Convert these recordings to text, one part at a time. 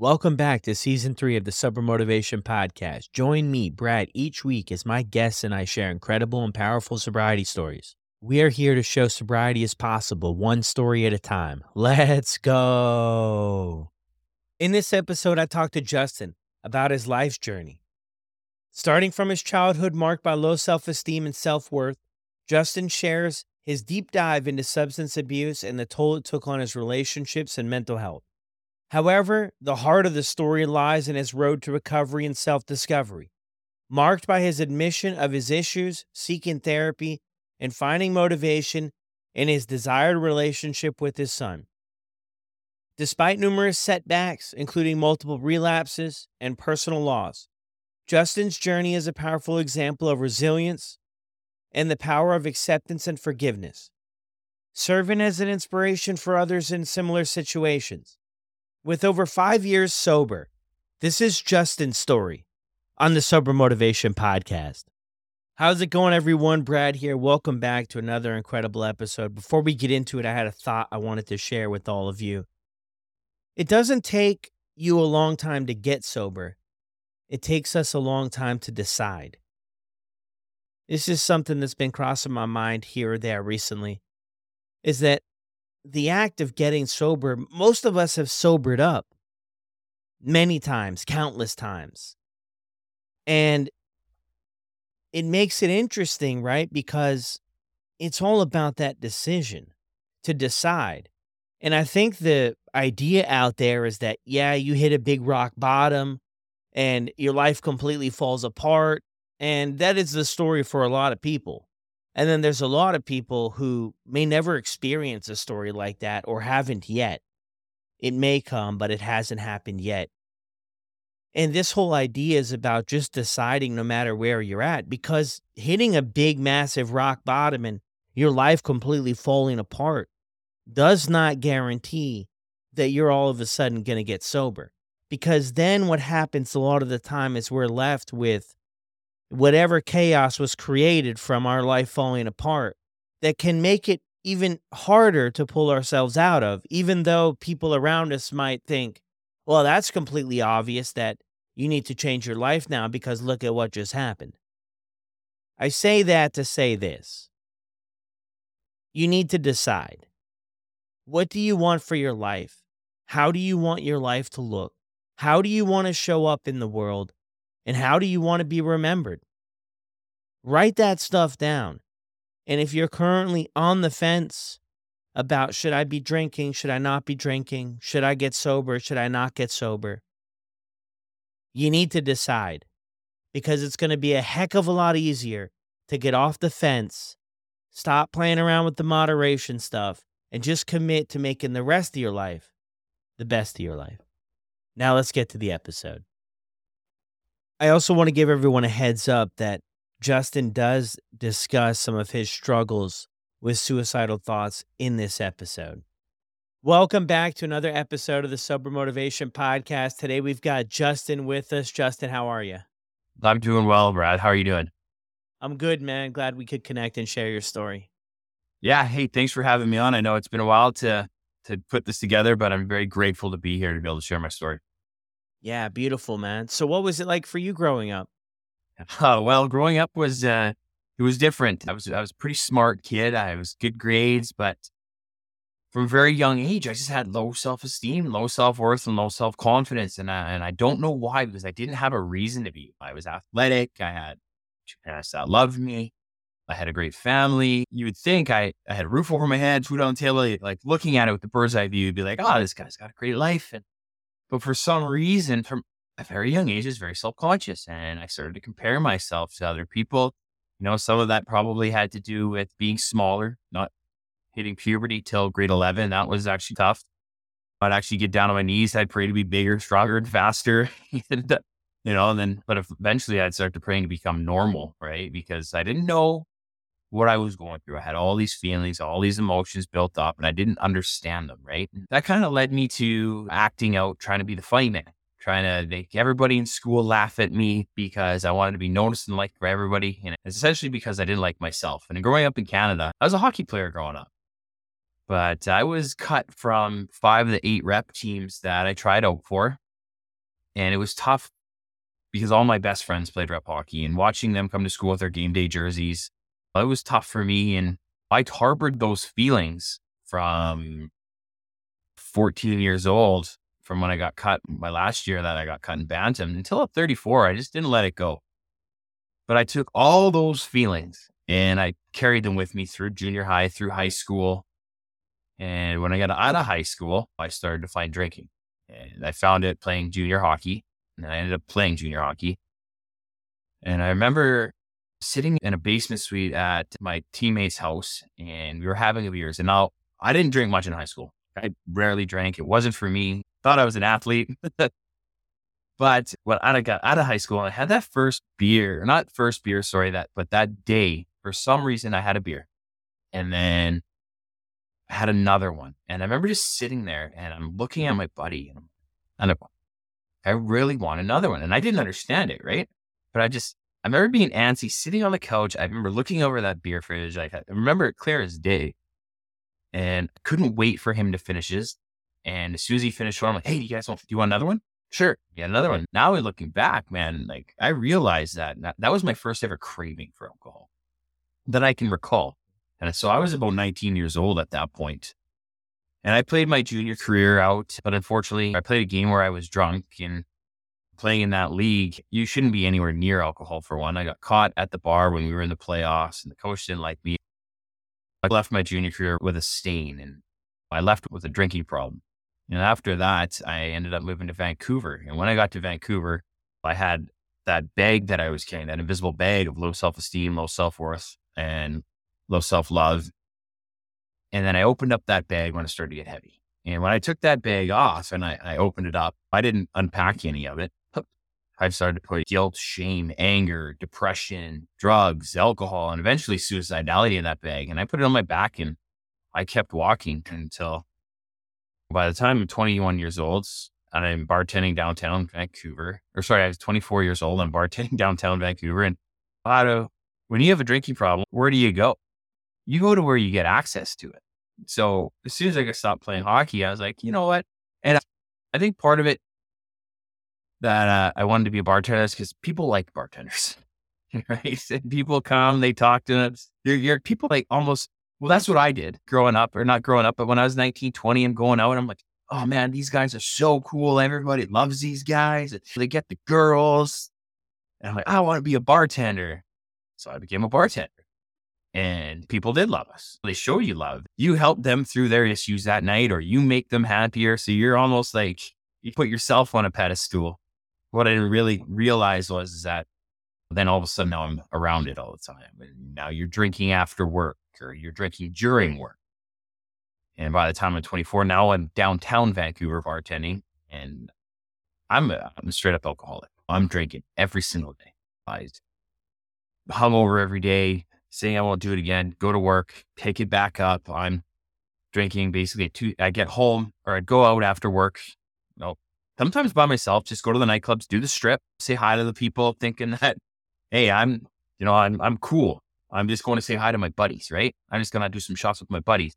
Welcome back to season three of the Sober Motivation Podcast. Join me, Brad, each week as my guests and I share incredible and powerful sobriety stories. We are here to show sobriety is possible, one story at a time. Let's go. In this episode, I talked to Justin about his life's journey. Starting from his childhood marked by low self esteem and self worth, Justin shares his deep dive into substance abuse and the toll it took on his relationships and mental health. However, the heart of the story lies in his road to recovery and self discovery, marked by his admission of his issues, seeking therapy, and finding motivation in his desired relationship with his son. Despite numerous setbacks, including multiple relapses and personal loss, Justin's journey is a powerful example of resilience and the power of acceptance and forgiveness, serving as an inspiration for others in similar situations. With over five years sober, this is Justin's story on the Sober Motivation Podcast. How's it going, everyone? Brad here. Welcome back to another incredible episode. Before we get into it, I had a thought I wanted to share with all of you. It doesn't take you a long time to get sober, it takes us a long time to decide. This is something that's been crossing my mind here or there recently is that the act of getting sober, most of us have sobered up many times, countless times. And it makes it interesting, right? Because it's all about that decision to decide. And I think the idea out there is that, yeah, you hit a big rock bottom and your life completely falls apart. And that is the story for a lot of people. And then there's a lot of people who may never experience a story like that or haven't yet. It may come, but it hasn't happened yet. And this whole idea is about just deciding no matter where you're at, because hitting a big, massive rock bottom and your life completely falling apart does not guarantee that you're all of a sudden going to get sober. Because then what happens a lot of the time is we're left with whatever chaos was created from our life falling apart that can make it even harder to pull ourselves out of, even though people around us might think, well, that's completely obvious that you need to change your life now because look at what just happened. I say that to say this. You need to decide what do you want for your life? How do you want your life to look? How do you want to show up in the world? And how do you want to be remembered? Write that stuff down. And if you're currently on the fence about should I be drinking, should I not be drinking, should I get sober, should I not get sober, you need to decide because it's going to be a heck of a lot easier to get off the fence, stop playing around with the moderation stuff, and just commit to making the rest of your life the best of your life. Now let's get to the episode. I also want to give everyone a heads up that Justin does discuss some of his struggles with suicidal thoughts in this episode. Welcome back to another episode of the Sober Motivation Podcast. Today we've got Justin with us. Justin, how are you? I'm doing well, Brad. How are you doing? I'm good, man. Glad we could connect and share your story. Yeah. Hey, thanks for having me on. I know it's been a while to to put this together, but I'm very grateful to be here to be able to share my story. Yeah, beautiful, man. So what was it like for you growing up? Uh, well, growing up was uh, it was different. I was I was a pretty smart kid. I was good grades, but from a very young age, I just had low self esteem, low self worth, and low self confidence. And I, and I don't know why because I didn't have a reason to be. I was athletic. I had parents that loved me. I had a great family. You would think I, I had a roof over my head, food on the table. Like looking at it with the bird's eye view, you'd be like, oh, this guy's got a great life. And but for some reason, from a very young age I was very self-conscious and I started to compare myself to other people. You know, some of that probably had to do with being smaller, not hitting puberty till grade 11. That was actually tough. I'd actually get down on my knees. I'd pray to be bigger, stronger, and faster. you know, and then, but eventually I'd start to praying to become normal, right? Because I didn't know what I was going through. I had all these feelings, all these emotions built up, and I didn't understand them, right? that kind of led me to acting out, trying to be the funny man trying to make everybody in school laugh at me because I wanted to be noticed and liked by everybody. And it's essentially because I didn't like myself. And growing up in Canada, I was a hockey player growing up. But I was cut from five of the eight rep teams that I tried out for. And it was tough because all my best friends played rep hockey and watching them come to school with their game day jerseys, it was tough for me. And I harbored those feelings from 14 years old from when I got cut my last year that I got cut in Bantam until at 34. I just didn't let it go. But I took all those feelings and I carried them with me through junior high, through high school. And when I got out of high school, I started to find drinking. And I found it playing junior hockey. And I ended up playing junior hockey. And I remember sitting in a basement suite at my teammate's house and we were having a beers. And now I didn't drink much in high school. I rarely drank. It wasn't for me. Thought I was an athlete. but when I got out of high school, I had that first beer, not first beer, sorry, that, but that day, for some reason, I had a beer. And then I had another one. And I remember just sitting there and I'm looking at my buddy and I'm, I really want another one. And I didn't understand it, right? But I just, I remember being antsy, sitting on the couch. I remember looking over that beer fridge. Like, I remember it clear as day and I couldn't wait for him to finish his. And as soon as he finished one, I'm like, hey, do you guys want, do you want another one? Sure. Yeah, another one. Now looking back, man, like I realized that that was my first ever craving for alcohol that I can recall. And so I was about 19 years old at that point. And I played my junior career out, but unfortunately, I played a game where I was drunk and playing in that league, you shouldn't be anywhere near alcohol for one. I got caught at the bar when we were in the playoffs and the coach didn't like me. I left my junior career with a stain and I left with a drinking problem. And after that, I ended up moving to Vancouver. And when I got to Vancouver, I had that bag that I was carrying, that invisible bag of low self esteem, low self worth, and low self love. And then I opened up that bag when it started to get heavy. And when I took that bag off and I, I opened it up, I didn't unpack any of it. I've started to put guilt, shame, anger, depression, drugs, alcohol, and eventually suicidality in that bag. And I put it on my back and I kept walking until by the time I'm 21 years old and I'm bartending downtown Vancouver, or sorry, I was 24 years old and bartending downtown Vancouver. And Otto, when you have a drinking problem, where do you go? You go to where you get access to it. So as soon as I got stopped playing hockey, I was like, you know what? And I think part of it that uh, I wanted to be a bartender because people like bartenders, right? And people come, they talk to them. You're, you're, people like almost, well, that's what I did growing up, or not growing up, but when I was 19, 20, I'm going out I'm like, oh man, these guys are so cool. Everybody loves these guys. They get the girls. And I'm like, I want to be a bartender. So I became a bartender. And people did love us. They show you love. You help them through their issues that night, or you make them happier. So you're almost like you put yourself on a pedestal what I didn't really realize was that then all of a sudden now I'm around it all the time. And now you're drinking after work or you're drinking during work. And by the time I'm 24, now I'm downtown Vancouver bartending and I'm a, I'm a straight up alcoholic. I'm drinking every single day. I hungover every day, saying I won't do it again, go to work, take it back up. I'm drinking basically two, I get home or I'd go out after work, know, sometimes by myself, just go to the nightclubs, do the strip, say hi to the people, thinking that, hey, I'm, you know, I'm, I'm cool. I'm just going to say hi to my buddies, right? I'm just going to do some shots with my buddies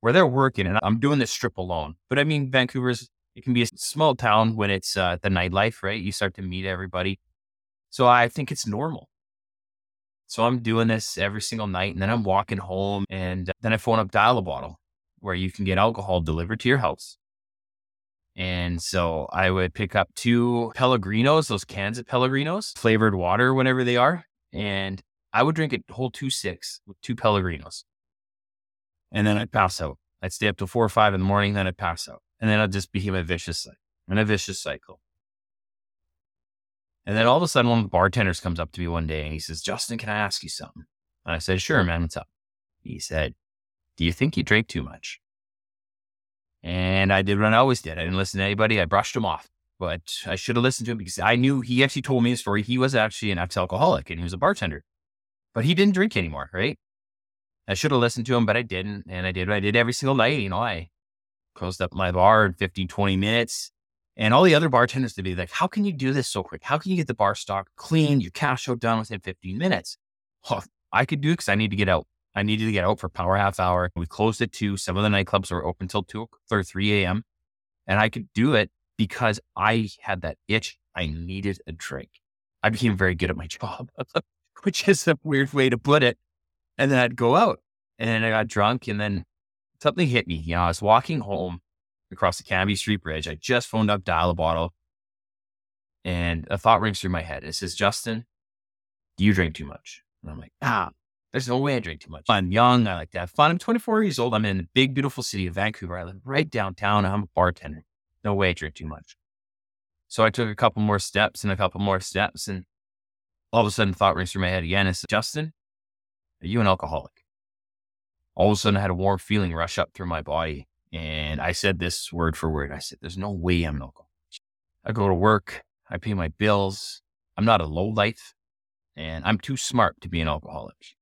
where they're working and I'm doing this strip alone. But I mean, Vancouver's, it can be a small town when it's uh, the nightlife, right? You start to meet everybody. So I think it's normal. So I'm doing this every single night and then I'm walking home and then I phone up Dial a Bottle where you can get alcohol delivered to your house. And so I would pick up two Pellegrinos, those cans of Pellegrinos, flavored water, whenever they are. And I would drink a whole two six with two Pellegrinos. And then I'd pass out. I'd stay up till four or five in the morning, then I'd pass out. And then I'd just become a vicious cycle and a vicious cycle. And then all of a sudden, one of the bartenders comes up to me one day and he says, Justin, can I ask you something? And I said, Sure, man, what's up? He said, Do you think you drink too much? And I did what I always did. I didn't listen to anybody. I brushed him off. But I should have listened to him because I knew he actually told me a story. He was actually an ex alcoholic and he was a bartender, but he didn't drink anymore, right? I should have listened to him, but I didn't. And I did what I did every single night. You know, I closed up my bar in 15, 20 minutes. And all the other bartenders to be like, how can you do this so quick? How can you get the bar stock clean, your cash out done within 15 minutes? Well, I could do it because I need to get out. I needed to get out for power half hour. We closed at two. Some of the nightclubs were open till two or 3 a.m. And I could do it because I had that itch. I needed a drink. I became very good at my job, which is a weird way to put it. And then I'd go out and then I got drunk and then something hit me. You know, I was walking home across the Cambie Street Bridge. I just phoned up Dial a Bottle and a thought rings through my head. It says, Justin, do you drink too much? And I'm like, ah, there's no way I drink too much. I'm young. I like to have fun. I'm 24 years old. I'm in the big, beautiful city of Vancouver. I live right downtown. I'm a bartender. No way I drink too much. So I took a couple more steps and a couple more steps. And all of a sudden, thought rings through my head again. Justin, are you an alcoholic? All of a sudden, I had a warm feeling rush up through my body. And I said this word for word. I said, There's no way I'm an alcoholic. I go to work. I pay my bills. I'm not a low life and I'm too smart to be an alcoholic.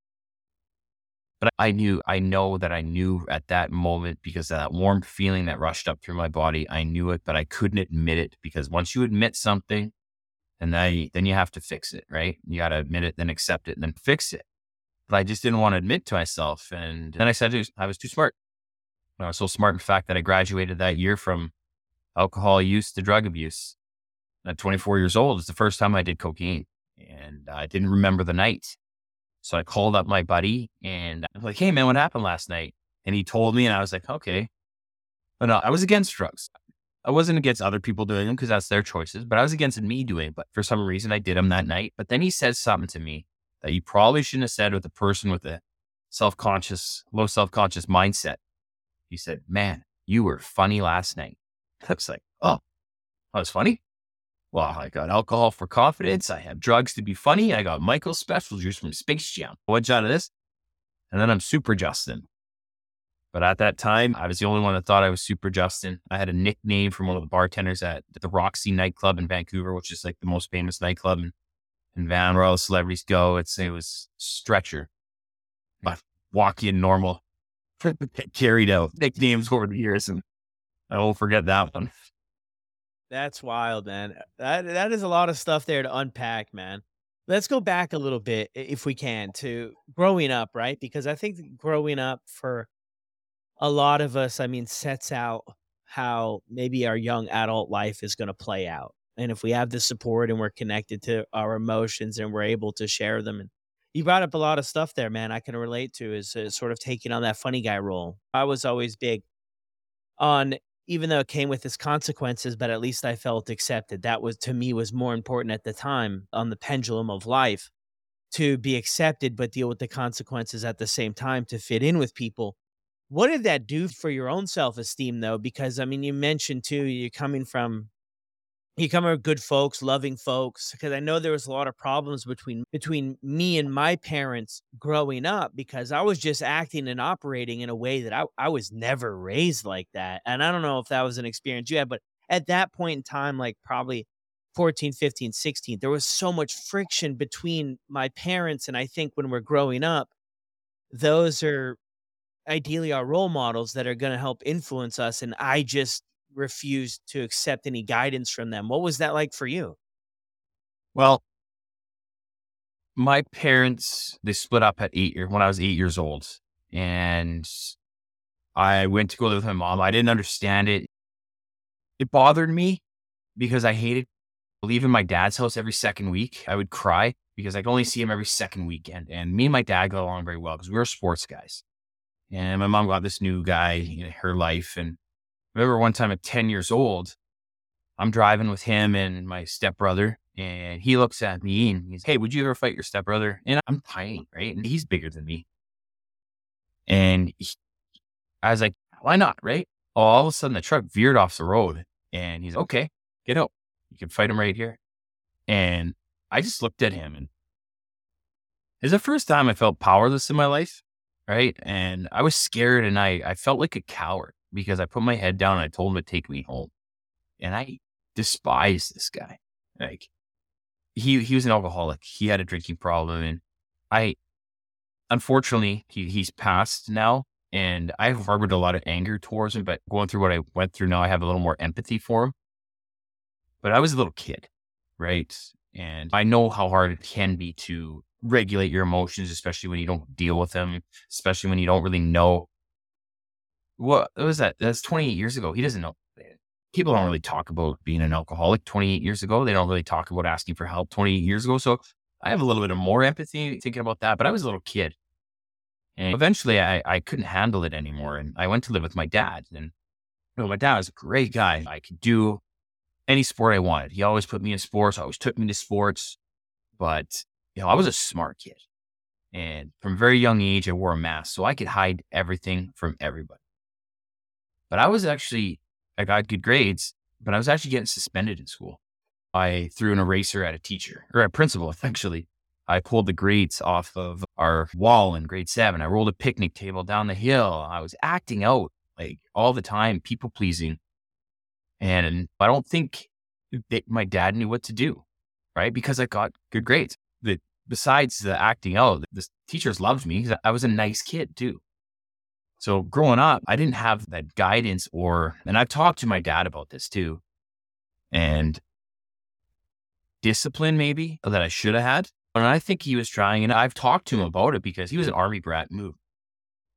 But I knew, I know that I knew at that moment because of that warm feeling that rushed up through my body, I knew it, but I couldn't admit it because once you admit something, and then, then you have to fix it, right? You got to admit it, then accept it, and then fix it. But I just didn't want to admit to myself. And then I said I was too smart. I was so smart, in fact, that I graduated that year from alcohol use to drug abuse. At 24 years old, it's the first time I did cocaine and I didn't remember the night. So I called up my buddy and I'm like, hey, man, what happened last night? And he told me, and I was like, okay. But no, I was against drugs. I wasn't against other people doing them because that's their choices, but I was against me doing it. But for some reason, I did them that night. But then he said something to me that you probably shouldn't have said with a person with a self conscious, low self conscious mindset. He said, man, you were funny last night. I was like, oh, I was funny. Well, I got alcohol for confidence. I have drugs to be funny. I got Michael Special Juice from Space Jam. What's out of this? And then I'm Super Justin. But at that time, I was the only one that thought I was Super Justin. I had a nickname from one of the bartenders at the Roxy nightclub in Vancouver, which is like the most famous nightclub in, in Van where all the celebrities go. It's, it was Stretcher. But walk in normal, carried out nicknames over the years. And I won't forget that one. That's wild, man. That that is a lot of stuff there to unpack, man. Let's go back a little bit if we can to growing up, right? Because I think growing up for a lot of us, I mean, sets out how maybe our young adult life is going to play out. And if we have the support and we're connected to our emotions and we're able to share them and you brought up a lot of stuff there, man. I can relate to is, is sort of taking on that funny guy role. I was always big on even though it came with its consequences, but at least I felt accepted. That was to me was more important at the time on the pendulum of life to be accepted, but deal with the consequences at the same time to fit in with people. What did that do for your own self esteem though? Because I mean, you mentioned too, you're coming from you come from good folks, loving folks. Because I know there was a lot of problems between between me and my parents growing up because I was just acting and operating in a way that I, I was never raised like that. And I don't know if that was an experience you had, but at that point in time, like probably 14, 15, 16, there was so much friction between my parents. And I think when we're growing up, those are ideally our role models that are going to help influence us. And I just refused to accept any guidance from them. What was that like for you? Well, my parents they split up at eight year when I was eight years old, and I went to go live with my mom. I didn't understand it. It bothered me because I hated leaving my dad's house every second week. I would cry because I could only see him every second weekend. And me and my dad got along very well because we were sports guys. And my mom got this new guy in her life, and remember one time at 10 years old, I'm driving with him and my stepbrother, and he looks at me and he's, Hey, would you ever fight your stepbrother? And I'm tiny, right? And he's bigger than me. And he, I was like, Why not? Right? All of a sudden, the truck veered off the road and he's, Okay, get out. You can fight him right here. And I just looked at him and it's the first time I felt powerless in my life. Right. And I was scared and I, I felt like a coward because I put my head down and I told him to take me home. And I despise this guy. Like he he was an alcoholic. He had a drinking problem and I unfortunately he, he's passed now and I've harbored a lot of anger towards him, but going through what I went through now, I have a little more empathy for him. But I was a little kid, right? And I know how hard it can be to regulate your emotions, especially when you don't deal with them, especially when you don't really know what was that? That's 28 years ago. He doesn't know. people don't really talk about being an alcoholic 28 years ago. They don't really talk about asking for help 28 years ago. So I have a little bit of more empathy thinking about that. But I was a little kid. And eventually I, I couldn't handle it anymore. And I went to live with my dad. And you know, my dad was a great guy. I could do any sport I wanted. He always put me in sports, always took me to sports. But, you know, I was a smart kid. And from a very young age, I wore a mask so I could hide everything from everybody. But I was actually, I got good grades, but I was actually getting suspended in school. I threw an eraser at a teacher or a principal, actually. I pulled the grades off of our wall in grade seven. I rolled a picnic table down the hill. I was acting out like all the time, people pleasing. And I don't think that my dad knew what to do, right? Because I got good grades. The, besides the acting out, the teachers loved me because I was a nice kid too. So growing up, I didn't have that guidance or, and I've talked to my dad about this too, and discipline maybe that I should have had. And I think he was trying, and I've talked to him about it because he was an army brat move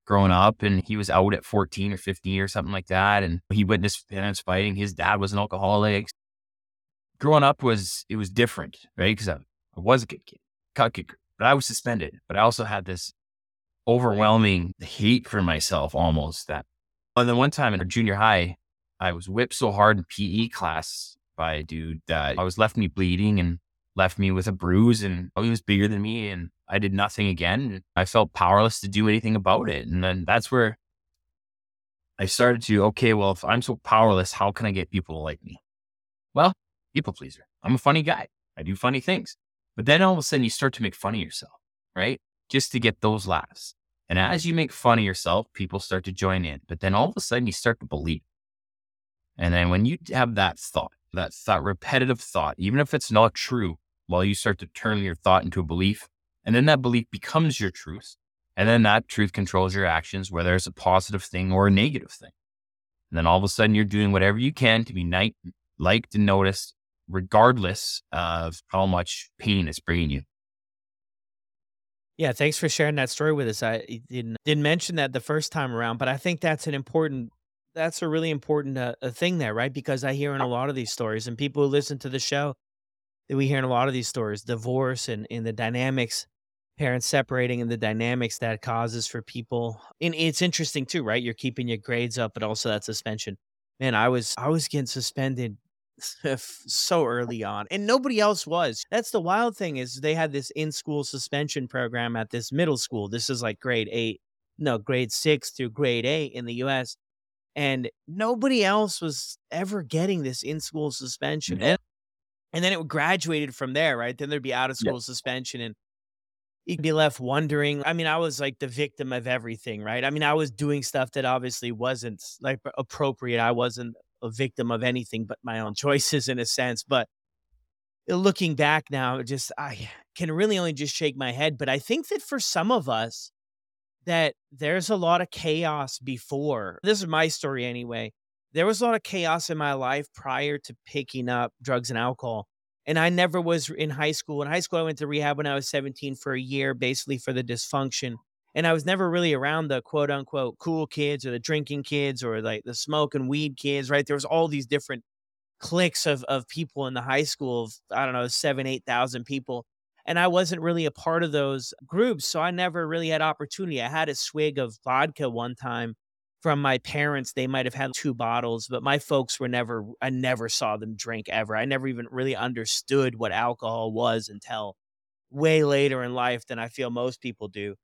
growing up and he was out at 14 or 15 or something like that. And he witnessed parents fighting. His dad was an alcoholic. Growing up was, it was different, right? Because I, I, was a good kid, cut kicker, but I was suspended. But I also had this overwhelming hate for myself almost that. And then one time in junior high, I was whipped so hard in PE class by a dude that I was left me bleeding and left me with a bruise and he was bigger than me and I did nothing again. I felt powerless to do anything about it. And then that's where I started to, okay, well, if I'm so powerless, how can I get people to like me? Well, people pleaser. I'm a funny guy. I do funny things. But then all of a sudden you start to make fun of yourself, right? Just to get those laughs. And as you make fun of yourself, people start to join in. But then all of a sudden you start to believe. And then when you have that thought, that thought, repetitive thought, even if it's not true, while you start to turn your thought into a belief, and then that belief becomes your truth. And then that truth controls your actions, whether it's a positive thing or a negative thing. And then all of a sudden you're doing whatever you can to be night, liked and noticed, regardless of how much pain it's bringing you. Yeah, thanks for sharing that story with us. I didn't didn't mention that the first time around, but I think that's an important that's a really important uh, thing there, right? Because I hear in a lot of these stories and people who listen to the show, that we hear in a lot of these stories divorce and, and the dynamics parents separating and the dynamics that causes for people and it's interesting too right you're keeping your grades up but also that suspension man i was i was getting suspended so early on and nobody else was that's the wild thing is they had this in-school suspension program at this middle school this is like grade eight no grade six through grade eight in the us and nobody else was ever getting this in-school suspension and and then it would graduated from there, right? Then there'd be out of school suspension and you'd be left wondering. I mean, I was like the victim of everything, right? I mean, I was doing stuff that obviously wasn't like appropriate. I wasn't a victim of anything but my own choices in a sense. But uh, looking back now, just I can really only just shake my head. But I think that for some of us, that there's a lot of chaos before. This is my story anyway there was a lot of chaos in my life prior to picking up drugs and alcohol. And I never was in high school. In high school, I went to rehab when I was 17 for a year, basically for the dysfunction. And I was never really around the quote unquote cool kids or the drinking kids or like the smoking weed kids, right? There was all these different cliques of, of people in the high school of, I don't know, seven, 8,000 people. And I wasn't really a part of those groups. So I never really had opportunity. I had a swig of vodka one time from my parents they might have had two bottles but my folks were never i never saw them drink ever i never even really understood what alcohol was until way later in life than i feel most people do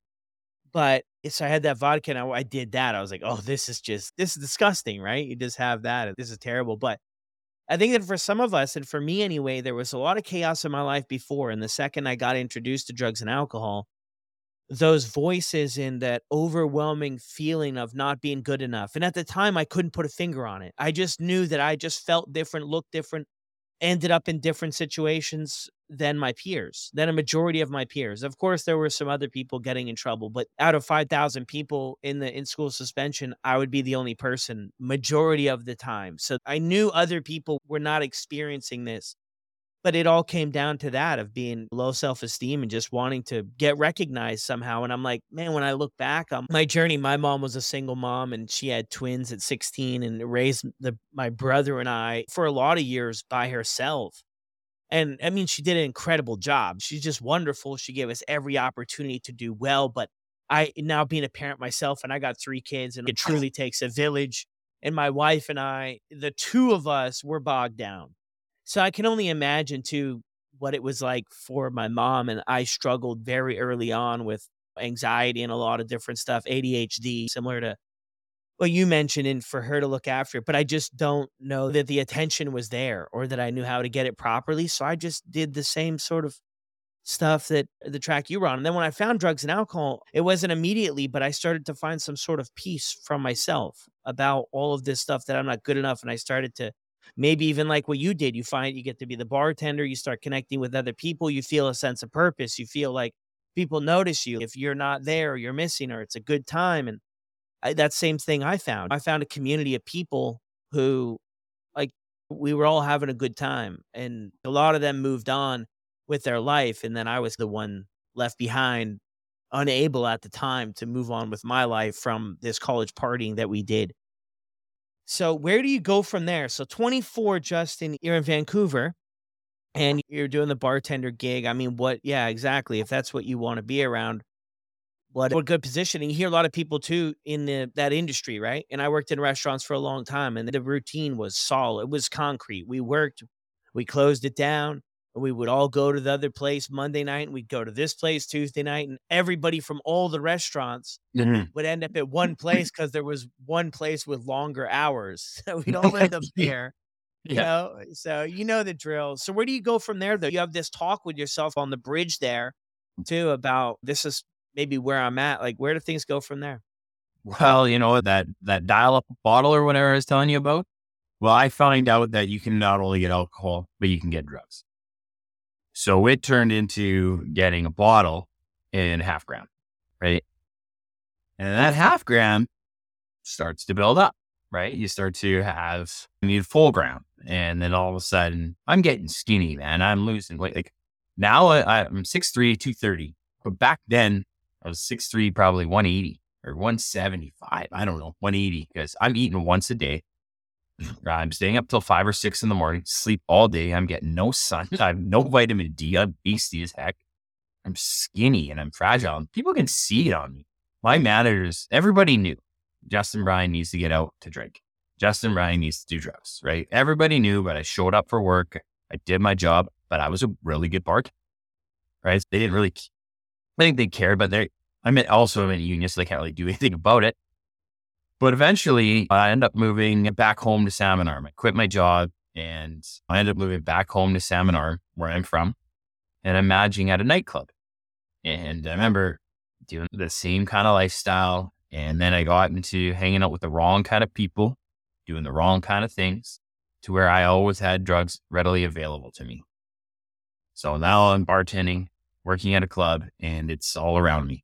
but so i had that vodka and I, I did that i was like oh this is just this is disgusting right you just have that this is terrible but i think that for some of us and for me anyway there was a lot of chaos in my life before and the second i got introduced to drugs and alcohol those voices in that overwhelming feeling of not being good enough. And at the time, I couldn't put a finger on it. I just knew that I just felt different, looked different, ended up in different situations than my peers, than a majority of my peers. Of course, there were some other people getting in trouble, but out of 5,000 people in the in school suspension, I would be the only person majority of the time. So I knew other people were not experiencing this but it all came down to that of being low self-esteem and just wanting to get recognized somehow and i'm like man when i look back on my journey my mom was a single mom and she had twins at 16 and raised the, my brother and i for a lot of years by herself and i mean she did an incredible job. She's just wonderful. She gave us every opportunity to do well but i now being a parent myself and i got three kids and it truly takes a village and my wife and i the two of us were bogged down. So I can only imagine too what it was like for my mom. And I struggled very early on with anxiety and a lot of different stuff, ADHD, similar to what you mentioned, and for her to look after it. But I just don't know that the attention was there or that I knew how to get it properly. So I just did the same sort of stuff that the track you were on. And then when I found drugs and alcohol, it wasn't immediately, but I started to find some sort of peace from myself about all of this stuff that I'm not good enough. And I started to maybe even like what you did you find you get to be the bartender you start connecting with other people you feel a sense of purpose you feel like people notice you if you're not there or you're missing or it's a good time and I, that same thing i found i found a community of people who like we were all having a good time and a lot of them moved on with their life and then i was the one left behind unable at the time to move on with my life from this college partying that we did so where do you go from there? So 24, Justin, you're in Vancouver and you're doing the bartender gig. I mean, what? Yeah, exactly. If that's what you want to be around, what a good positioning. You hear a lot of people too in the, that industry, right? And I worked in restaurants for a long time, and the routine was solid. It was concrete. We worked, we closed it down, and we would all go to the other place Monday night and we'd go to this place Tuesday night and everybody from all the restaurants mm-hmm. would end up at one place because there was one place with longer hours. So we'd all end up there. You yeah. know, so you know the drill. So where do you go from there though? You have this talk with yourself on the bridge there too about this is maybe where I'm at. Like where do things go from there? Well, you know, that that dial up bottle or whatever I was telling you about. Well, I found out that you can not only get alcohol, but you can get drugs. So it turned into getting a bottle in half gram, right? And that half gram starts to build up, right? You start to have, you need full gram. And then all of a sudden, I'm getting skinny, man. I'm losing weight. Like now I, I'm 6'3, 230. But back then, I was 6'3, probably 180 or 175. I don't know, 180, because I'm eating once a day. I'm staying up till five or six in the morning, sleep all day. I'm getting no sun. I have no vitamin D. I'm beastie as heck. I'm skinny and I'm fragile. And people can see it on me. My managers, everybody knew Justin Brien needs to get out to drink. Justin Brien needs to do drugs, right? Everybody knew, but I showed up for work. I did my job, but I was a really good bartender, right? They didn't really, I think they cared, but they, I'm also I'm in a union, so they can't really do anything about it. But eventually, I end up moving back home to Salmon Arm. I quit my job and I end up moving back home to Salmon Arm, where I'm from, and I'm managing at a nightclub. And I remember doing the same kind of lifestyle. And then I got into hanging out with the wrong kind of people, doing the wrong kind of things to where I always had drugs readily available to me. So now I'm bartending, working at a club, and it's all around me.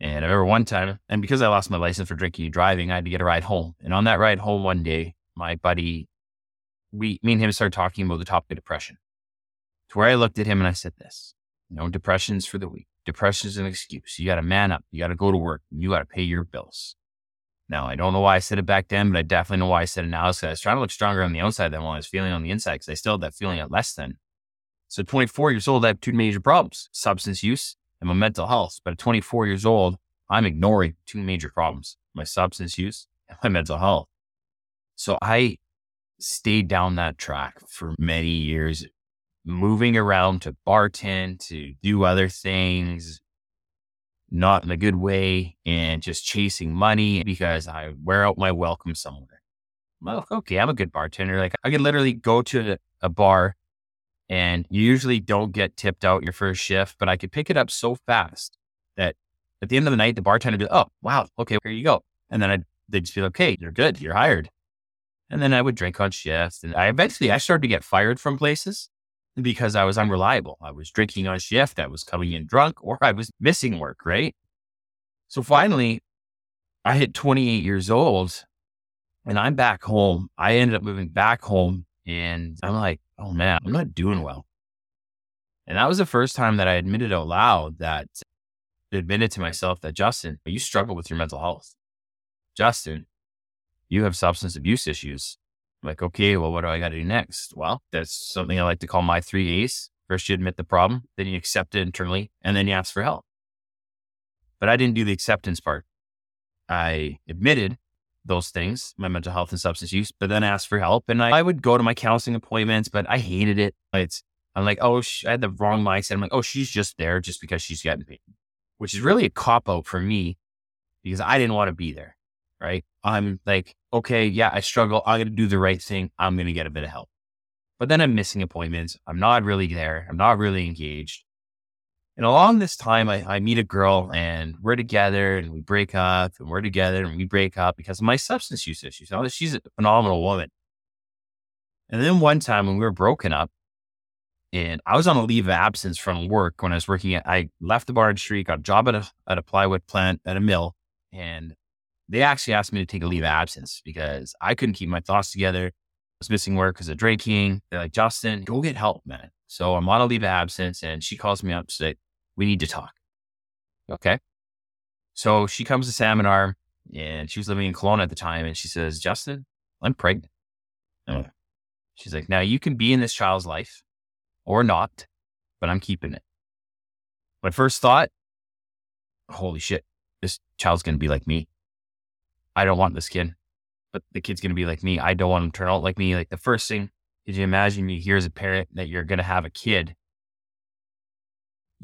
And I remember one time, and because I lost my license for drinking and driving, I had to get a ride home. And on that ride home one day, my buddy, we, me and him started talking about the topic of depression. To where I looked at him and I said this, you know, depression's for the weak. Depression is an excuse. You got to man up. You got to go to work. You got to pay your bills. Now, I don't know why I said it back then, but I definitely know why I said it now. So I was trying to look stronger on the outside than what I was feeling on the inside because I still had that feeling at less than. So 24 years old, I have two major problems, substance use and my mental health. But at 24 years old, I'm ignoring two major problems my substance use and my mental health. So I stayed down that track for many years, moving around to bartend, to do other things, not in a good way, and just chasing money because I wear out my welcome somewhere. Well, okay, I'm a good bartender. Like I could literally go to a bar and you usually don't get tipped out your first shift, but I could pick it up so fast that at the end of the night, the bartender would be, like, oh, wow, okay, here you go. And then I'd, they'd just be like, okay, you're good, you're hired. And then I would drink on shift. And I eventually, I started to get fired from places because I was unreliable. I was drinking on shift, I was coming in drunk, or I was missing work, right? So finally, I hit 28 years old and I'm back home. I ended up moving back home And I'm like, oh man, I'm not doing well. And that was the first time that I admitted out loud that admitted to myself that Justin, you struggle with your mental health. Justin, you have substance abuse issues. I'm like, okay, well, what do I got to do next? Well, that's something I like to call my three A's. First, you admit the problem, then you accept it internally, and then you ask for help. But I didn't do the acceptance part. I admitted those things, my mental health and substance use, but then asked for help. And I, I would go to my counseling appointments, but I hated it. It's, I'm like, oh, I had the wrong mindset. I'm like, oh, she's just there just because she's getting paid, which is really a cop out for me because I didn't want to be there. Right. I'm like, okay, yeah, I struggle. I'm going to do the right thing. I'm going to get a bit of help. But then I'm missing appointments. I'm not really there. I'm not really engaged. And along this time, I, I, meet a girl and we're together and we break up and we're together and we break up because of my substance use issues. Now, she's a phenomenal woman. And then one time when we were broken up and I was on a leave of absence from work when I was working at, I left the Barn Street, got a job at a, at a plywood plant at a mill. And they actually asked me to take a leave of absence because I couldn't keep my thoughts together. I was missing work because of drinking. They're like, Justin, go get help, man. So I'm on a leave of absence and she calls me up to say, we need to talk. Okay. So she comes to Salmon Arm and she was living in Kelowna at the time. And she says, Justin, I'm pregnant. she's like, now you can be in this child's life or not, but I'm keeping it. My first thought, holy shit, this child's going to be like me. I don't want this kid, but the kid's going to be like me. I don't want him to turn out like me. Like the first thing, did you imagine you hear as a parent that you're going to have a kid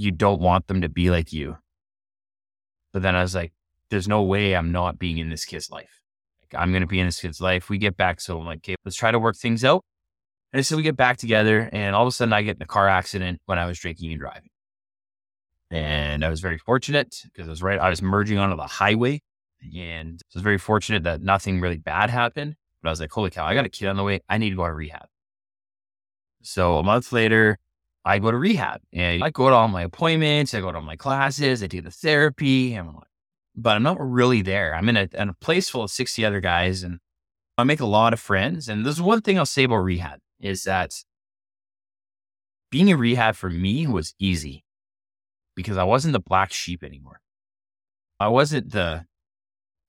you don't want them to be like you. But then I was like, there's no way I'm not being in this kid's life. Like, I'm going to be in this kid's life. We get back. So I'm like, okay, let's try to work things out. And so we get back together. And all of a sudden, I get in a car accident when I was drinking and driving. And I was very fortunate because I was right. I was merging onto the highway. And I was very fortunate that nothing really bad happened. But I was like, holy cow, I got a kid on the way. I need to go to rehab. So a month later, I go to rehab and I go to all my appointments, I go to all my classes, I do the therapy, I'm like, but I'm not really there. I'm in a, in a place full of 60 other guys and I make a lot of friends. And there's one thing I'll say about rehab is that being in rehab for me was easy because I wasn't the black sheep anymore. I wasn't the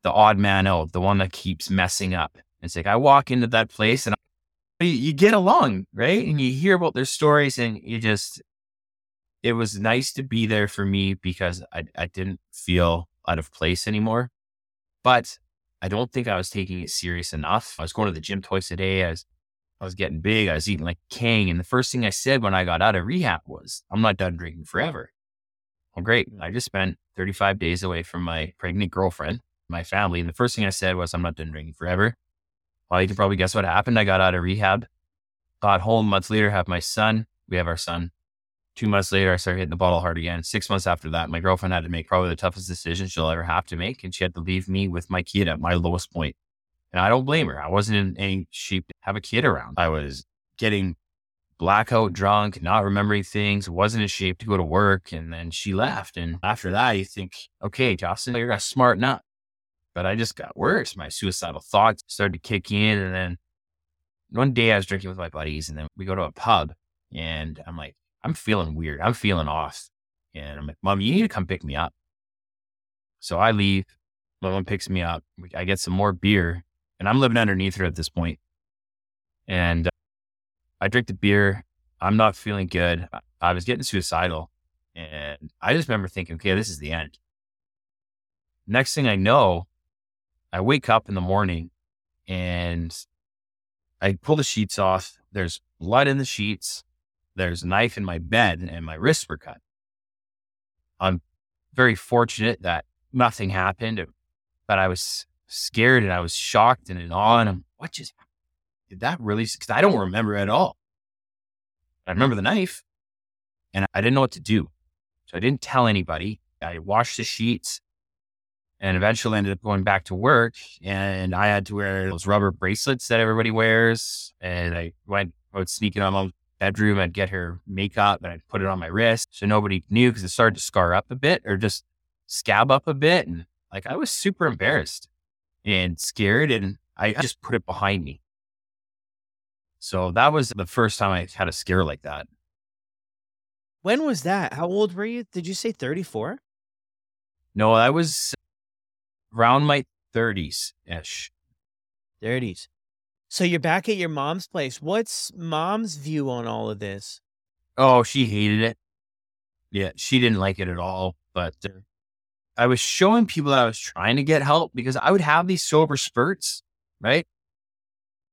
the odd man out, the one that keeps messing up. It's like I walk into that place and you, you get along, right? And you hear about their stories and you just, it was nice to be there for me because I, I didn't feel out of place anymore. But I don't think I was taking it serious enough. I was going to the gym twice a day. I was, I was getting big. I was eating like king. And the first thing I said when I got out of rehab was, I'm not done drinking forever. Well, great. I just spent 35 days away from my pregnant girlfriend, my family. And the first thing I said was, I'm not done drinking forever. Well, you can probably guess what happened. I got out of rehab, got home months later, have my son. We have our son. Two months later, I started hitting the bottle hard again. Six months after that, my girlfriend had to make probably the toughest decision she'll ever have to make. And she had to leave me with my kid at my lowest point. And I don't blame her. I wasn't in any shape to have a kid around. I was getting blackout drunk, not remembering things, wasn't in shape to go to work. And then she left. And after that, you think, okay, Justin, you're a smart nut but I just got worse. My suicidal thoughts started to kick in. And then one day I was drinking with my buddies and then we go to a pub and I'm like, I'm feeling weird. I'm feeling off. And I'm like, Mom, you need to come pick me up. So I leave. My mom picks me up. I get some more beer and I'm living underneath her at this point. And I drink the beer. I'm not feeling good. I was getting suicidal. And I just remember thinking, okay, this is the end. Next thing I know, I wake up in the morning and I pull the sheets off. There's blood in the sheets. There's a knife in my bed and my wrists were cut. I'm very fortunate that nothing happened, but I was scared and I was shocked and in awe. And I'm, what just did that really? Because I don't remember at all. I remember the knife and I didn't know what to do. So I didn't tell anybody. I washed the sheets and eventually ended up going back to work and I had to wear those rubber bracelets that everybody wears. And I went, I would sneak in my bedroom, I'd get her makeup and I'd put it on my wrist. So nobody knew because it started to scar up a bit or just scab up a bit. And like I was super embarrassed and scared and I just put it behind me. So that was the first time I had a scare like that. When was that? How old were you? Did you say 34? No, I was around my 30s ish. 30s. So you're back at your mom's place. What's mom's view on all of this? Oh, she hated it. Yeah, she didn't like it at all. But uh, I was showing people that I was trying to get help because I would have these sober spurts, right?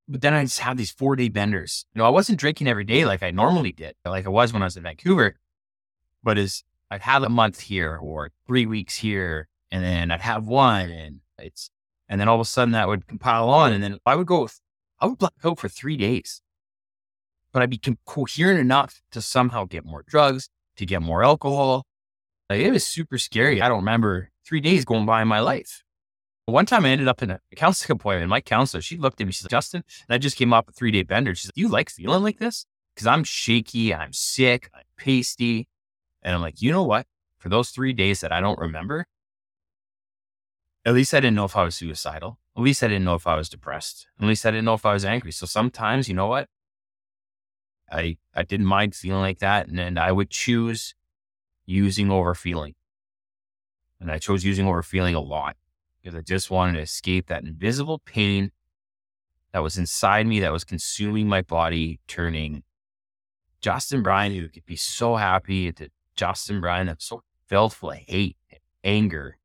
But then I just have these four day benders. You know, I wasn't drinking every day like I normally did, like I was when I was in Vancouver. But as I'd have a month here or three weeks here, and then I'd have one, and it's, and then all of a sudden that would compile on, and then I would go, I would black out for three days, but I'd be coherent enough to somehow get more drugs, to get more alcohol. Like, it was super scary. I don't remember three days going by in my life. One time I ended up in a counseling appointment. My counselor, she looked at me. She's like, Justin, and I just came off a three day bender. She's like, you like feeling like this? Because I'm shaky, I'm sick, I'm pasty. And I'm like, you know what? For those three days that I don't remember, at least I didn't know if I was suicidal. At least I didn't know if I was depressed. At least I didn't know if I was angry. So sometimes, you know what? I I didn't mind feeling like that. And then I would choose using over feeling. And I chose using over feeling a lot because I just wanted to escape that invisible pain that was inside me that was consuming my body, turning Justin Brien, who could be so happy, to Justin Brien that's so filled full of hate, and anger,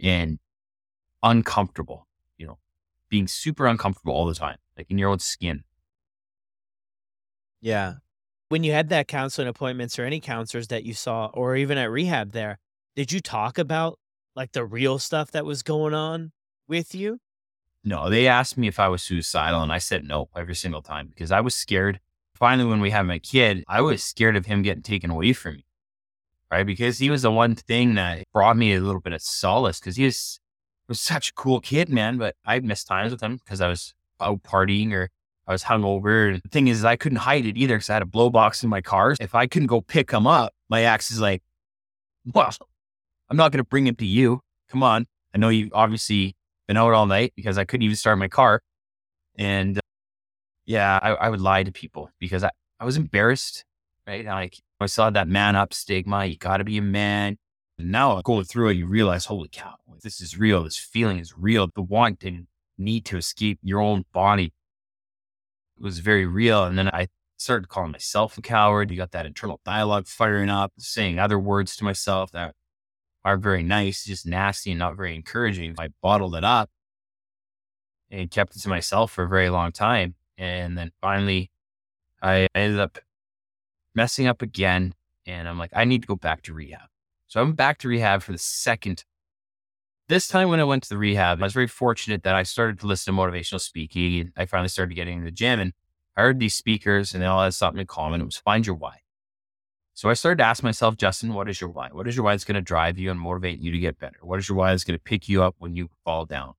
and uncomfortable, you know, being super uncomfortable all the time, like in your own skin. Yeah. When you had that counseling appointments or any counselors that you saw, or even at rehab there, did you talk about like the real stuff that was going on with you? No, they asked me if I was suicidal, and I said no every single time because I was scared. Finally, when we had my kid, I was scared of him getting taken away from me, right? Because he was the one thing that brought me a little bit of solace because he was, was such a cool kid, man. But I missed times with him because I was out partying or I was hungover. The thing is, I couldn't hide it either because I had a blow box in my car. If I couldn't go pick him up, my ex is like, well, I'm not going to bring him to you. Come on. I know you've obviously been out all night because I couldn't even start my car. And uh, yeah, I, I, would lie to people because I, I was embarrassed, right? Like I saw that man up stigma. You got to be a man. And now going through it, you realize, holy cow, this is real. This feeling is real. The want and need to escape your own body was very real. And then I started calling myself a coward. You got that internal dialogue firing up, saying other words to myself that aren't very nice, just nasty and not very encouraging. I bottled it up and kept it to myself for a very long time. And then finally, I ended up messing up again. And I'm like, I need to go back to rehab. So I went back to rehab for the second. This time when I went to the rehab, I was very fortunate that I started to listen to motivational speaking. I finally started getting in the gym and I heard these speakers and they all had something in common. It was find your why. So I started to ask myself, Justin, what is your why? What is your why that's going to drive you and motivate you to get better? What is your why that's going to pick you up when you fall down?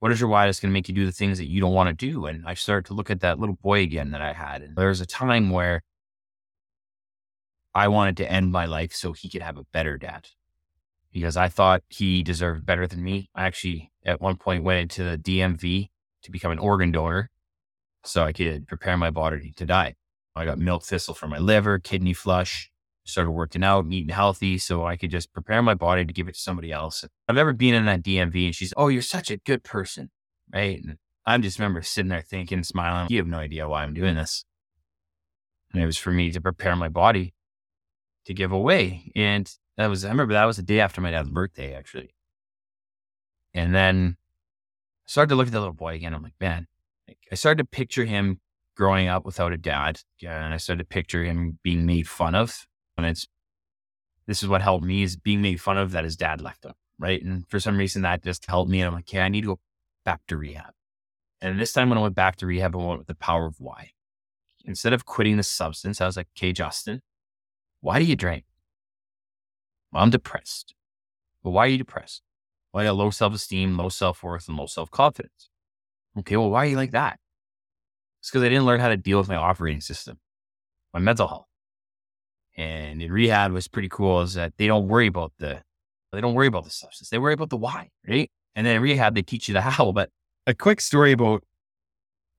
What is your why that's going to make you do the things that you don't want to do? And I started to look at that little boy again that I had. And there was a time where I wanted to end my life so he could have a better dad because I thought he deserved better than me. I actually, at one point, went into the DMV to become an organ donor so I could prepare my body to die. I got milk thistle for my liver, kidney flush, started working out, eating healthy so I could just prepare my body to give it to somebody else. I've never been in that DMV and she's, Oh, you're such a good person. Right. And I just remember sitting there thinking, smiling, you have no idea why I'm doing this. And it was for me to prepare my body to give away. And that was, I remember that was the day after my dad's birthday, actually. And then I started to look at the little boy again. I'm like, man, I started to picture him growing up without a dad. And I started to picture him being made fun of. And it's, this is what helped me is being made fun of that his dad left him. Right. And for some reason that just helped me. And I'm like, yeah, I need to go back to rehab. And this time when I went back to rehab, I went with the power of why. Instead of quitting the substance, I was like, okay, Justin, why do you drink? Well, I'm depressed. But why are you depressed? Well, I got low self esteem, low self worth, and low self confidence. Okay, well, why are you like that? It's because I didn't learn how to deal with my operating system, my mental health. And in rehab was pretty cool is that they don't worry about the they don't worry about the substance. They worry about the why, right? And then in rehab they teach you the how. But a quick story about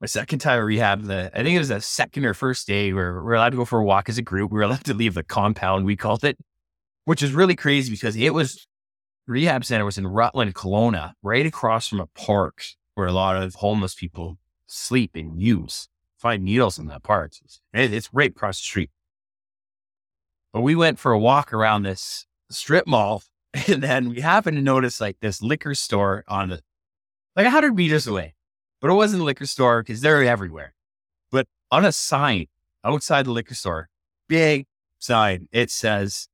my second time at rehab, the, I think it was the second or first day where we are allowed to go for a walk as a group. We were allowed to leave the compound, we called it, which is really crazy because it was rehab center was in Rutland, Kelowna, right across from a park where a lot of homeless people sleep and use, find needles in that park. It's right across the street. But we went for a walk around this strip mall and then we happened to notice like this liquor store on the like 100 meters away but it wasn't a liquor store because they're everywhere. But on a sign outside the liquor store, big sign, it says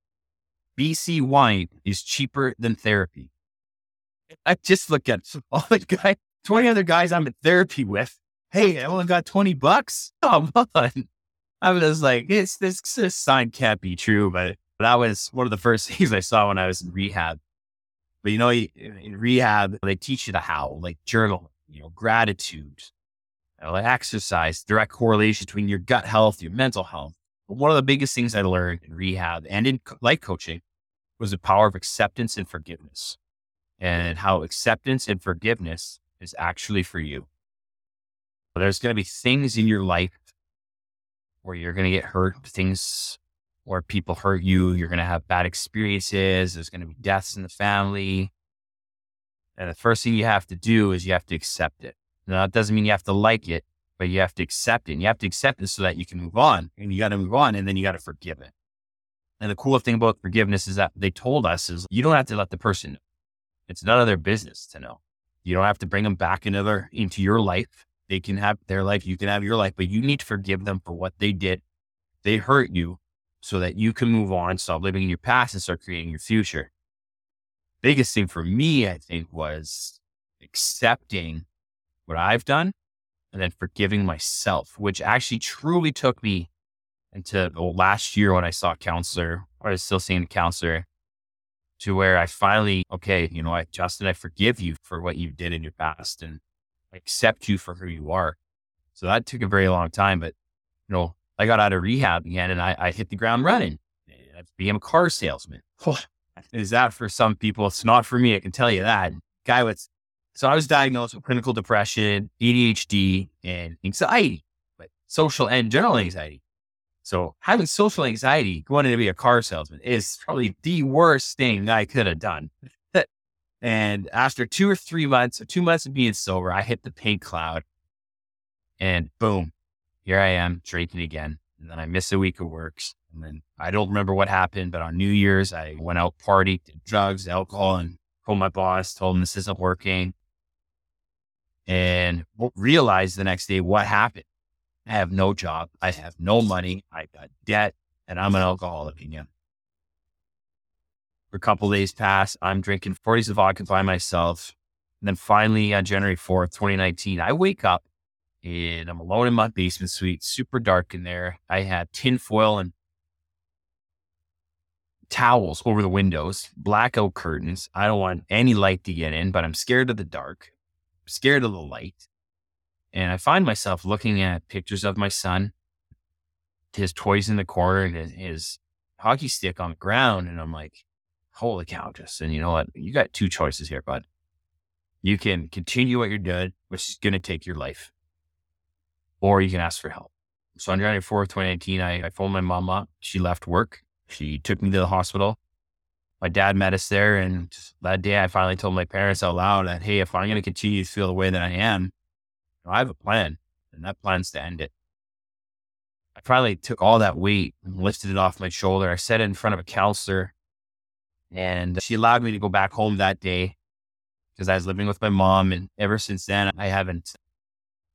BC wine is cheaper than therapy. I just look at all the guy, 20 other guys I'm in therapy with. Hey, I only got 20 bucks. Come on. I was like, it's this, this sign can't be true, but that was one of the first things I saw when I was in rehab. But you know, in rehab, they teach you the how, like journal, you know, gratitude, uh, like exercise, direct correlation between your gut health, your mental health. But one of the biggest things I learned in rehab and in life coaching was the power of acceptance and forgiveness and how acceptance and forgiveness is actually for you. But there's going to be things in your life where you're going to get hurt, things where people hurt you. You're going to have bad experiences. There's going to be deaths in the family. And the first thing you have to do is you have to accept it. Now, that doesn't mean you have to like it, but you have to accept it. And you have to accept it so that you can move on. And you got to move on and then you got to forgive it. And the cool thing about forgiveness is that they told us is you don't have to let the person know. It's none of their business to know. You don't have to bring them back into into your life. They can have their life. You can have your life, but you need to forgive them for what they did. They hurt you so that you can move on, stop living in your past and start creating your future biggest thing for me, I think, was accepting what I've done and then forgiving myself, which actually truly took me into last year when I saw a counselor, or I was still seeing a counselor, to where I finally, okay, you know, I, Justin, I forgive you for what you did in your past and I accept you for who you are. So that took a very long time, but you know, I got out of rehab again and I, I hit the ground running. I became a car salesman. Is that for some people? It's not for me. I can tell you that. Guy with, so I was diagnosed with clinical depression, ADHD, and anxiety, but social and general anxiety. So having social anxiety, going to be a car salesman is probably the worst thing I could have done. and after two or three months, or two months of being sober, I hit the pink cloud and boom, here I am drinking again. And then I miss a week of works. And then I don't remember what happened, but on New Year's, I went out, party, did drugs, alcohol, and called my boss, told him this isn't working. And realized the next day what happened. I have no job. I have no money. I've got debt and I'm an alcoholic again. For a couple days pass, I'm drinking 40s of vodka by myself. And then finally on January 4th, 2019, I wake up and I'm alone in my basement suite, super dark in there. I had tinfoil and towels over the windows, blackout curtains. I don't want any light to get in, but I'm scared of the dark, scared of the light. And I find myself looking at pictures of my son, his toys in the corner, and his, hockey stick on the ground. And I'm like, holy cow, Justin, you know what? You got two choices here, bud. You can continue what you're doing, which is going to take your life, or you can ask for help. So on January 4th, 2019, I, I phoned my mom up. She left work. She took me to the hospital. My dad met us there. And that day, I finally told my parents out loud that, hey, if I'm going to continue to feel the way that I am, I have a plan, and that plan's to end it. I finally took all that weight and lifted it off my shoulder. I sat in front of a counselor, and she allowed me to go back home that day because I was living with my mom. And ever since then, I haven't,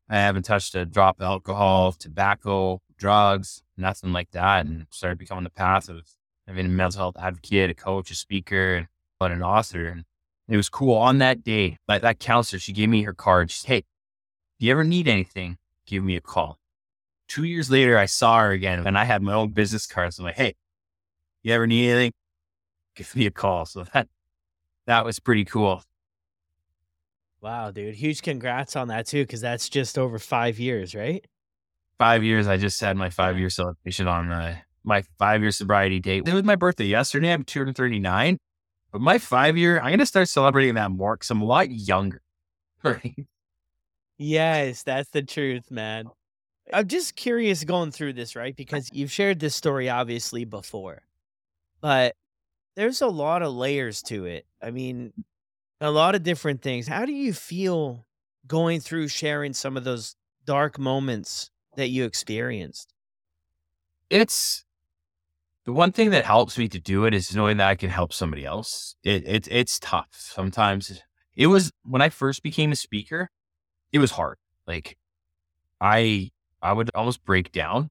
I haven't touched a drop of alcohol, tobacco, drugs, nothing like that, and started becoming the path of having a mental health advocate, a coach, a speaker, and an author. And it was cool. On that day, like that counselor, she gave me her card. She said, Hey, if you ever need anything, give me a call. Two years later, I saw her again and I had my own business card. So I'm like, Hey, you ever need anything? Give me a call. So that, that was pretty cool. Wow, dude. Huge congrats on that too, because that's just over five years, right? Five years. I just had my five year celebration on uh, my five year sobriety date. It was my birthday yesterday. I'm 239. But my five year, I'm going to start celebrating that more because I'm a lot younger. Right. Yes, that's the truth, man. I'm just curious going through this, right? Because you've shared this story obviously before, but there's a lot of layers to it. I mean, a lot of different things. How do you feel going through sharing some of those dark moments that you experienced? It's the one thing that helps me to do it is knowing that I can help somebody else. It, it it's tough sometimes. It was when I first became a speaker, it was hard. Like I I would almost break down.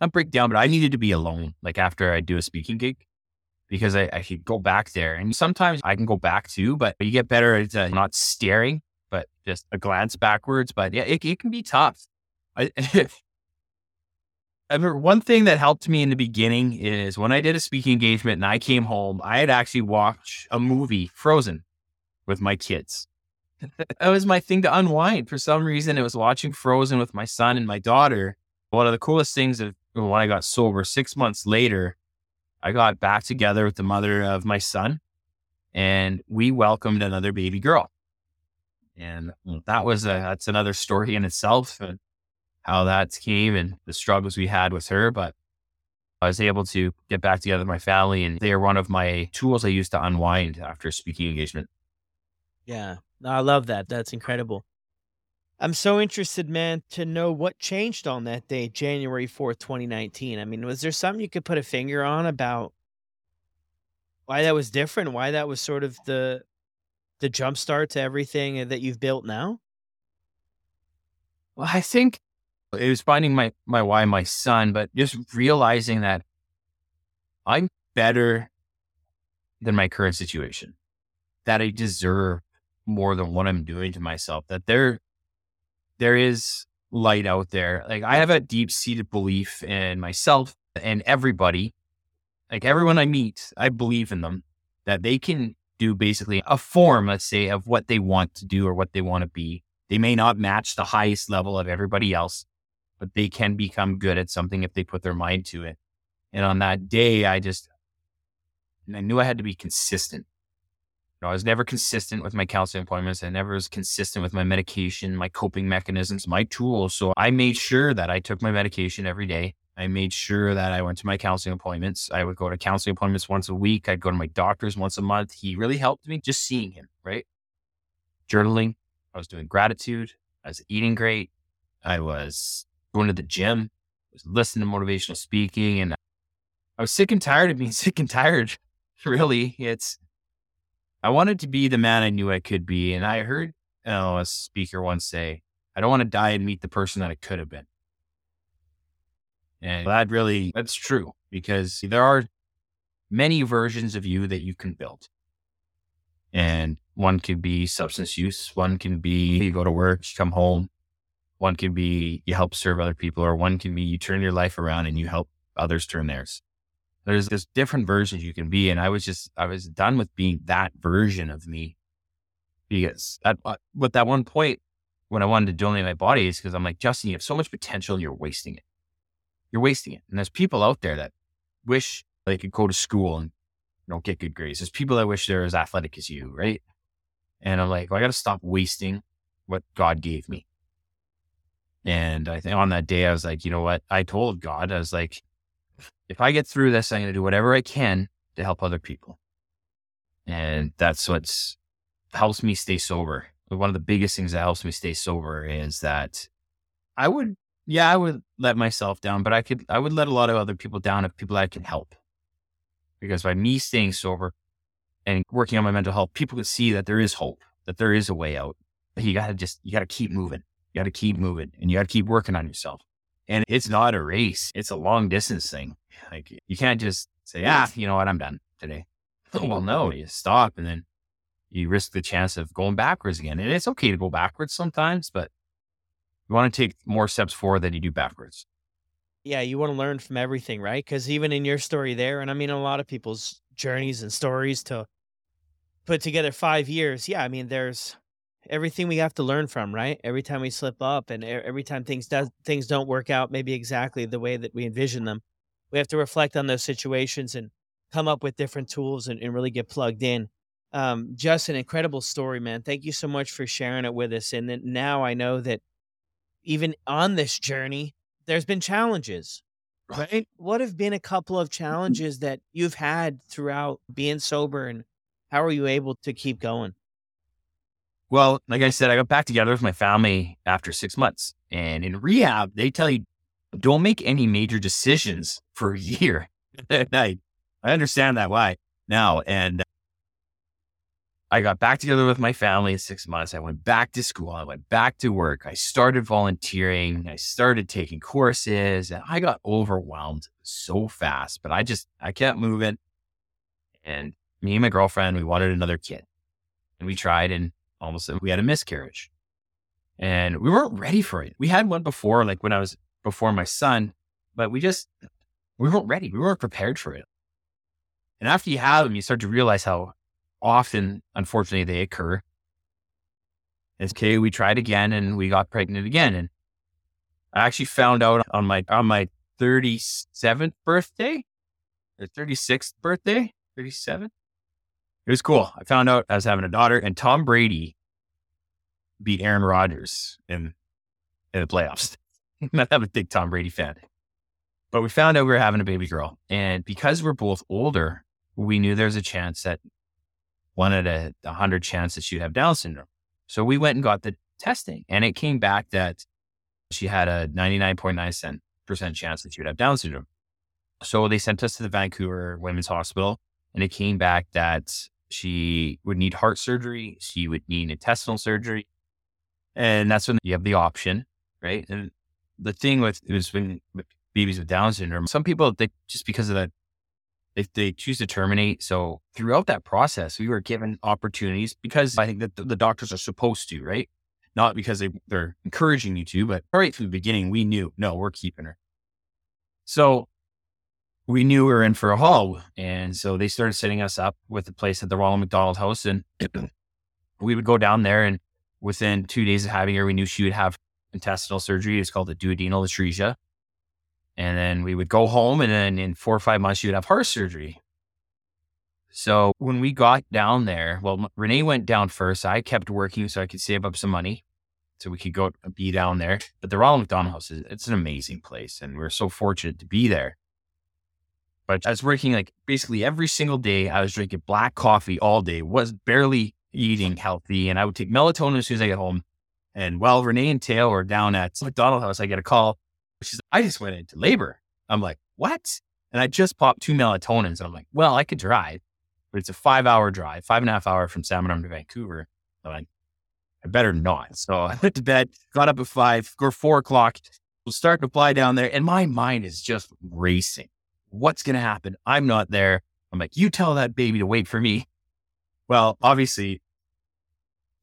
Not break down, but I needed to be alone, like after I do a speaking gig. Because I, I could go back there. And sometimes I can go back too, but you get better at uh, not staring, but just a glance backwards. But yeah, it, it can be tough. I, I remember one thing that helped me in the beginning is when I did a speaking engagement and I came home, I had actually watched a movie, Frozen, with my kids. That was my thing to unwind. For some reason, it was watching Frozen with my son and my daughter. One of the coolest things of when I got sober, six months later, I got back together with the mother of my son and we welcomed another baby girl. And mm, that was a, that's another story in itself how that came and the struggles we had with her. But I was able to get back together with my family, and they are one of my tools I use to unwind after speaking engagement. Yeah, I love that. That's incredible. I'm so interested, man, to know what changed on that day, January 4th, 2019. I mean, was there something you could put a finger on about why that was different? Why that was sort of the the jump start to everything uh, that you've built now? Well, I think it was finding my my why, my son, but just realizing that I'm better than my current situation. That I deserve more than what I'm doing to myself. That there there is light out there. Like I have a deep seated belief in myself and everybody. Like everyone I meet, I believe in them that they can do basically a form, let's say, of what they want to do or what they want to be. They may not match the highest level of everybody else, but they can become good at something if they put their mind to it. And on that day, I just, I knew I had to be consistent. You know, I was never consistent with my counseling appointments. I never was consistent with my medication, my coping mechanisms, my tools. So I made sure that I took my medication every day. I made sure that I went to my counseling appointments. I would go to counseling appointments once a week. I'd go to my doctor's once a month. He really helped me just seeing him, right? Journaling. I was doing gratitude. I was eating great. I was going to the gym, was listening to motivational speaking, and uh, I was sick and tired of being sick and tired. Really, it's I wanted to be the man I knew I could be, and I heard oh, a speaker once say, "I don't want to die and meet the person that I could have been." And that really that's true because there are many versions of you that you can build. And one can be substance use, one can be you go to work, come home, one can be you help serve other people, or one can be you turn your life around and you help others turn theirs. There's there's different versions you can be, and I was just I was done with being that version of me because at uh, with that one point when I wanted to donate my body is because I'm like Justin, you have so much potential, you're wasting it. You're wasting it, and there's people out there that wish they could go to school and you know get good grades. There's people that wish they're as athletic as you, right? And I'm like, well, I got to stop wasting what God gave me. And I think on that day, I was like, you know what? I told God, I was like, if I get through this, I'm going to do whatever I can to help other people. And that's what's helps me stay sober. One of the biggest things that helps me stay sober is that I would, yeah, I would let myself down, but I could, I would let a lot of other people down if people I can help. Because by me staying sober and working on my mental health, people could see that there is hope, that there is a way out. But you got to just, you got to keep moving. You got to keep moving and you got to keep working on yourself. And it's not a race. It's a long distance thing. Like you can't just say, ah, you know what? I'm done today. well, no, you stop and then you risk the chance of going backwards again. And it's okay to go backwards sometimes, but you want to take more steps forward than you do backwards. Yeah, you want to learn from everything, right? Because even in your story there, and I mean, a lot of people's journeys and stories to put together five years. Yeah, I mean, there's everything we have to learn from, right? Every time we slip up and every time things does things don't work out maybe exactly the way that we envision them, we have to reflect on those situations and come up with different tools and, and really get plugged in. um, just an incredible story, man. Thank you so much for sharing it with us. And then now I know that even on this journey, there's been challenges. Right. What have been a couple of challenges that you've had throughout being sober and how are you able to keep going? Well, like I said, I got back together with my family after six months. And in rehab, they tell you don't make any major decisions for a year. I, I understand that why now. And I got back together with my family in six months. I went back to school. I went back to work. I started volunteering. I started taking courses and I got overwhelmed so fast, but I just, I kept moving. And me and my girlfriend, we wanted another kid and we tried and almost we had a miscarriage and we weren't ready for it. We had one before, like when I was before my son, but we just, we weren't ready. We weren't prepared for it. And after you have them, you start to realize how often, unfortunately, they occur. It's okay. We tried again and we got pregnant again. And I actually found out on my, on my 37th birthday or 36th birthday, 37. It was cool. I found out I was having a daughter and Tom Brady beat Aaron Rodgers in, in the playoffs. I'm a big Tom Brady fan. But we found out we were having a baby girl. And because we're both older, we knew there's a chance that one at a, a hundred chance that she'd have Down syndrome. So we went and got the testing and it came back that she had a 99.9% chance that she would have Down syndrome. So they sent us to the Vancouver Women's Hospital and it came back that she would need heart surgery. She would need intestinal surgery. And that's when you have the option, right? And the thing with, it was when with babies with Down syndrome, some people, they just because of that if they choose to terminate. So throughout that process, we were given opportunities because I think that the, doctors are supposed to, right? Not because they, they're encouraging you to, but right from the beginning, we knew, no, we're keeping her. So we knew we were in for a haul. And so they started setting us up with a place at the Ronald McDonald House. And we would go down there. And within two days of having her, we knew she would have intestinal surgery. It's called the duodenal atresia. And then we would go home, and then in four or five months, she would have heart surgery. So when we got down there, well, Renee went down first. I kept working so I could save up some money so we could go uh, be down there. But the Ronald McDonald House is it's an amazing place, and we're so fortunate to be there. But I was working like basically every single day. I was drinking black coffee all day, was barely eating healthy, and I would take melatonin as soon as I get home. And while Renee and Tail were down at McDonald House, I get a call She's I just went into labor. I'm like, what? And I just popped two melatonins. And I'm like, well, I could drive, but it's a five hour drive, five and a half hour from Salmon Arm to Vancouver. I'm like, I better not. So I went to bed, got up at five or four o'clock, was starting to fly down there. And my mind is just racing. What's going to happen? I'm not there. I'm like, you tell that baby to wait for me. Well, obviously,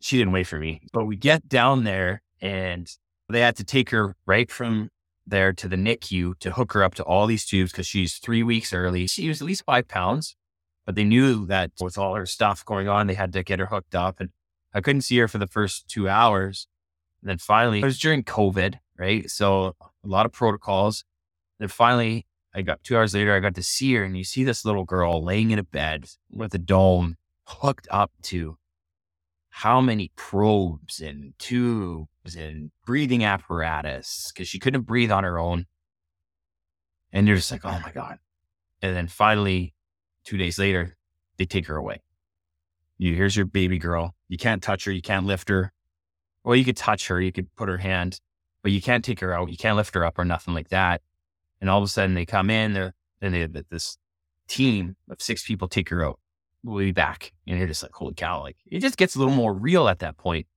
she didn't wait for me, but we get down there and they had to take her right from there to the NICU to hook her up to all these tubes because she's three weeks early. She was at least five pounds, but they knew that with all her stuff going on, they had to get her hooked up. And I couldn't see her for the first two hours. And then finally, it was during COVID, right? So a lot of protocols. Then finally, I got two hours later, I got to see her, and you see this little girl laying in a bed with a dome hooked up to how many probes and tubes and breathing apparatus because she couldn't breathe on her own. And you're just like, oh my God. And then finally, two days later, they take her away. You here's your baby girl. You can't touch her. You can't lift her. Well, you could touch her. You could put her hand, but you can't take her out. You can't lift her up or nothing like that. And all of a sudden they come in, they're, and they, have this team of six people take her out we'll be back. And you're just like, holy cow. Like it just gets a little more real at that point.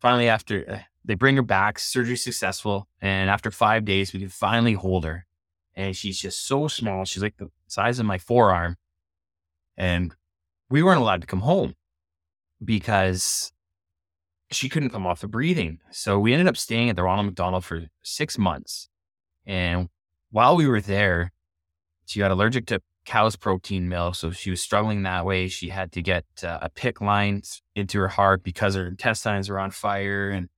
Finally, after uh, they bring her back, surgery successful. And after five days, we can finally hold her. And she's just so small. She's like the size of my forearm. And we weren't allowed to come home because she couldn't come off the breathing. So we ended up staying at the Ronald McDonald for six months. And while we were there, she got allergic to cow's protein milk. So she was struggling that way. She had to get uh, a PICC line into her heart because her intestines were on fire. And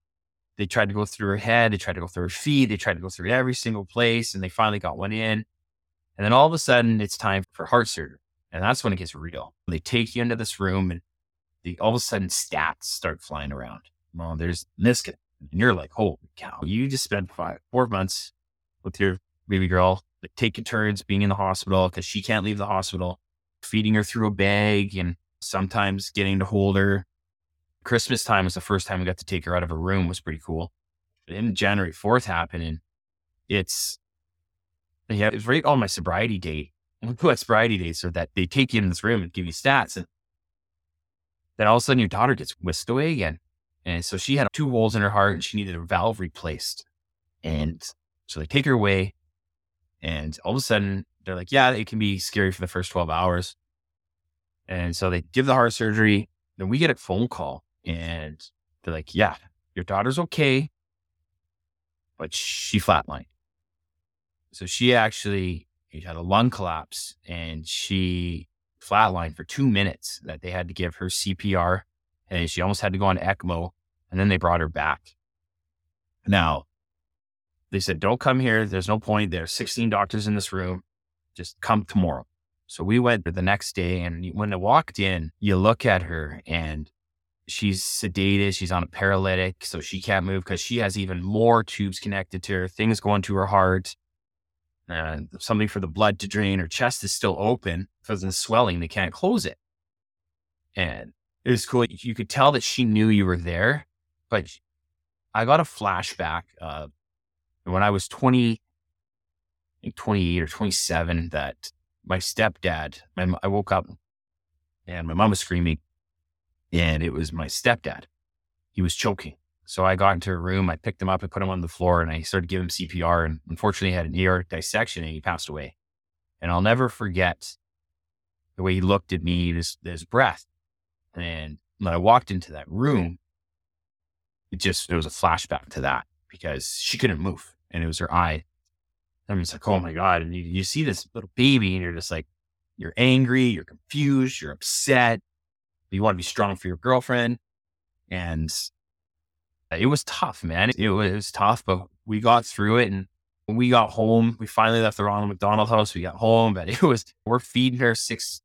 they tried to go through her head. They tried to go through her feet. They tried to go through every single place. And they finally got one in. And then all of a sudden, it's time for heart surgery. And that's when it gets real. They take you into this room and all of a sudden stats start flying around. Well, there's this. And you're like, holy cow, you just spent five, four months with your baby girl, like taking turns being in the hospital because she can't leave the hospital, feeding her through a bag and sometimes getting to hold her. Christmas time was the first time we got to take her out of her room was pretty cool. Then January 4th happened and it's, yeah, it was right on my sobriety date. What sobriety dates so that they take you in this room and give you stats. And then all of a sudden your daughter gets whisked away again. And so she had two holes in her heart and she needed a valve replaced. And so they take her away. And all of a sudden they're like, yeah, it can be scary for the first 12 hours. And so they give the heart surgery. Then we get a phone call and they're like, yeah, your daughter's okay, but she flatlined. So she actually had a lung collapse and she flatlined for two minutes that they had to give her CPR and she almost had to go on ECMO and then they brought her back. Now, they said, don't come here. There's no point. There's 16 doctors in this room. Just come tomorrow. So we went the next day and when I walked in, you look at her and she's sedated. She's on a paralytic, so she can't move because she has even more tubes connected to her, things going to her heart, uh, something for the blood to drain. Her chest is still open because of the swelling. They can't close it. And it was cool. You could tell that she knew you were there, but I got a flashback when I was 20, I think 28 or 27, that my stepdad, my, I woke up and my mom was screaming and it was my stepdad. He was choking. So I got into a room, I picked him up, I put him on the floor, and I started giving him CPR. And unfortunately, he had an ear dissection and he passed away. And I'll never forget the way he looked at me, his, his breath. And when I walked into that room, it just, it was a flashback to that because she couldn't move and it was her eye. I'm just like, oh my God. And you, you see this little baby and you're just like, you're angry, you're confused, you're upset. You want to be strong for your girlfriend. And it was tough, man. It, it was tough, but we got through it. And when we got home, we finally left the Ronald McDonald house. We got home, but it was, we're feeding her six,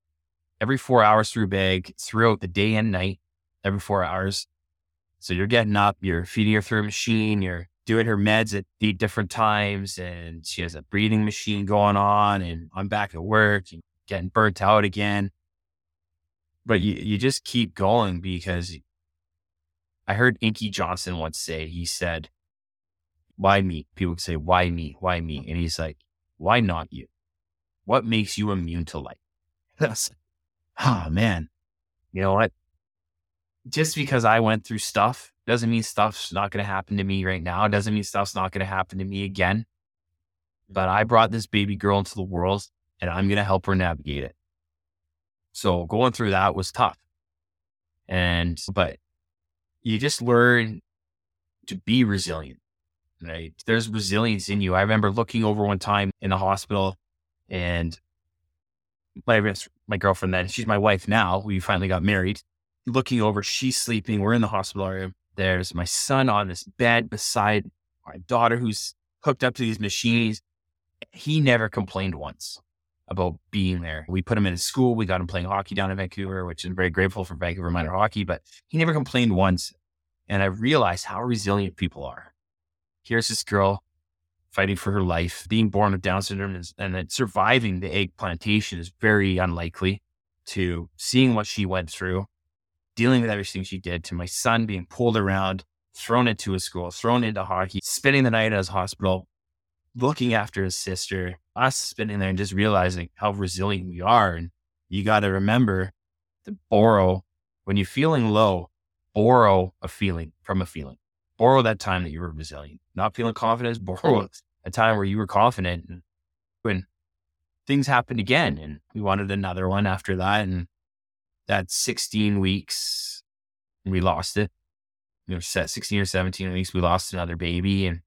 every four hours through bag throughout the day and night, every four hours. So you're getting up, you're feeding her through a machine, you're doing her meds at eight different times, and she has a breathing machine going on, and I'm back at work, and getting burnt out again. But you, you just keep going because I heard Inky Johnson once say, he said, Why me? People say, Why me? Why me? And he's like, Why not you? What makes you immune to life? That's, oh man, you know what? Just because I went through stuff doesn't mean stuff's not going to happen to me right now. It doesn't mean stuff's not going to happen to me again. But I mm-hmm. brought this baby girl into the world and I'm going to help her navigate it. So going through that was tough. And, but you just learn to be resilient, right? There's resilience in you. I remember looking over one time in the hospital and my, my girlfriend then, she's my wife now. We finally got married. Looking over, she's sleeping. We're in the hospital area. There's my son on this bed beside my daughter who's hooked up to these machines. He never complained once about being there. We put him in school. We got him playing hockey down in Vancouver, which I'm very grateful for Vancouver Minor Hockey, but he never complained once. And I realized how resilient people are. Here's this girl fighting for her life, being born with Down syndrome and, then surviving the egg plantation is very unlikely to seeing what she went through dealing with everything she did to my son being pulled around, thrown into a school, thrown into hockey, spending the night at his hospital, looking after his sister, us spending there and just realizing how resilient we are. And you got to remember to borrow when you're feeling low, borrow a feeling from a feeling. Borrow that time that you were resilient. Not feeling confident, borrow a time where you were confident. And when things happened again, and we wanted another one after that. And that 16 weeks, we lost it. You know, set 16 or 17 weeks, we lost another baby. And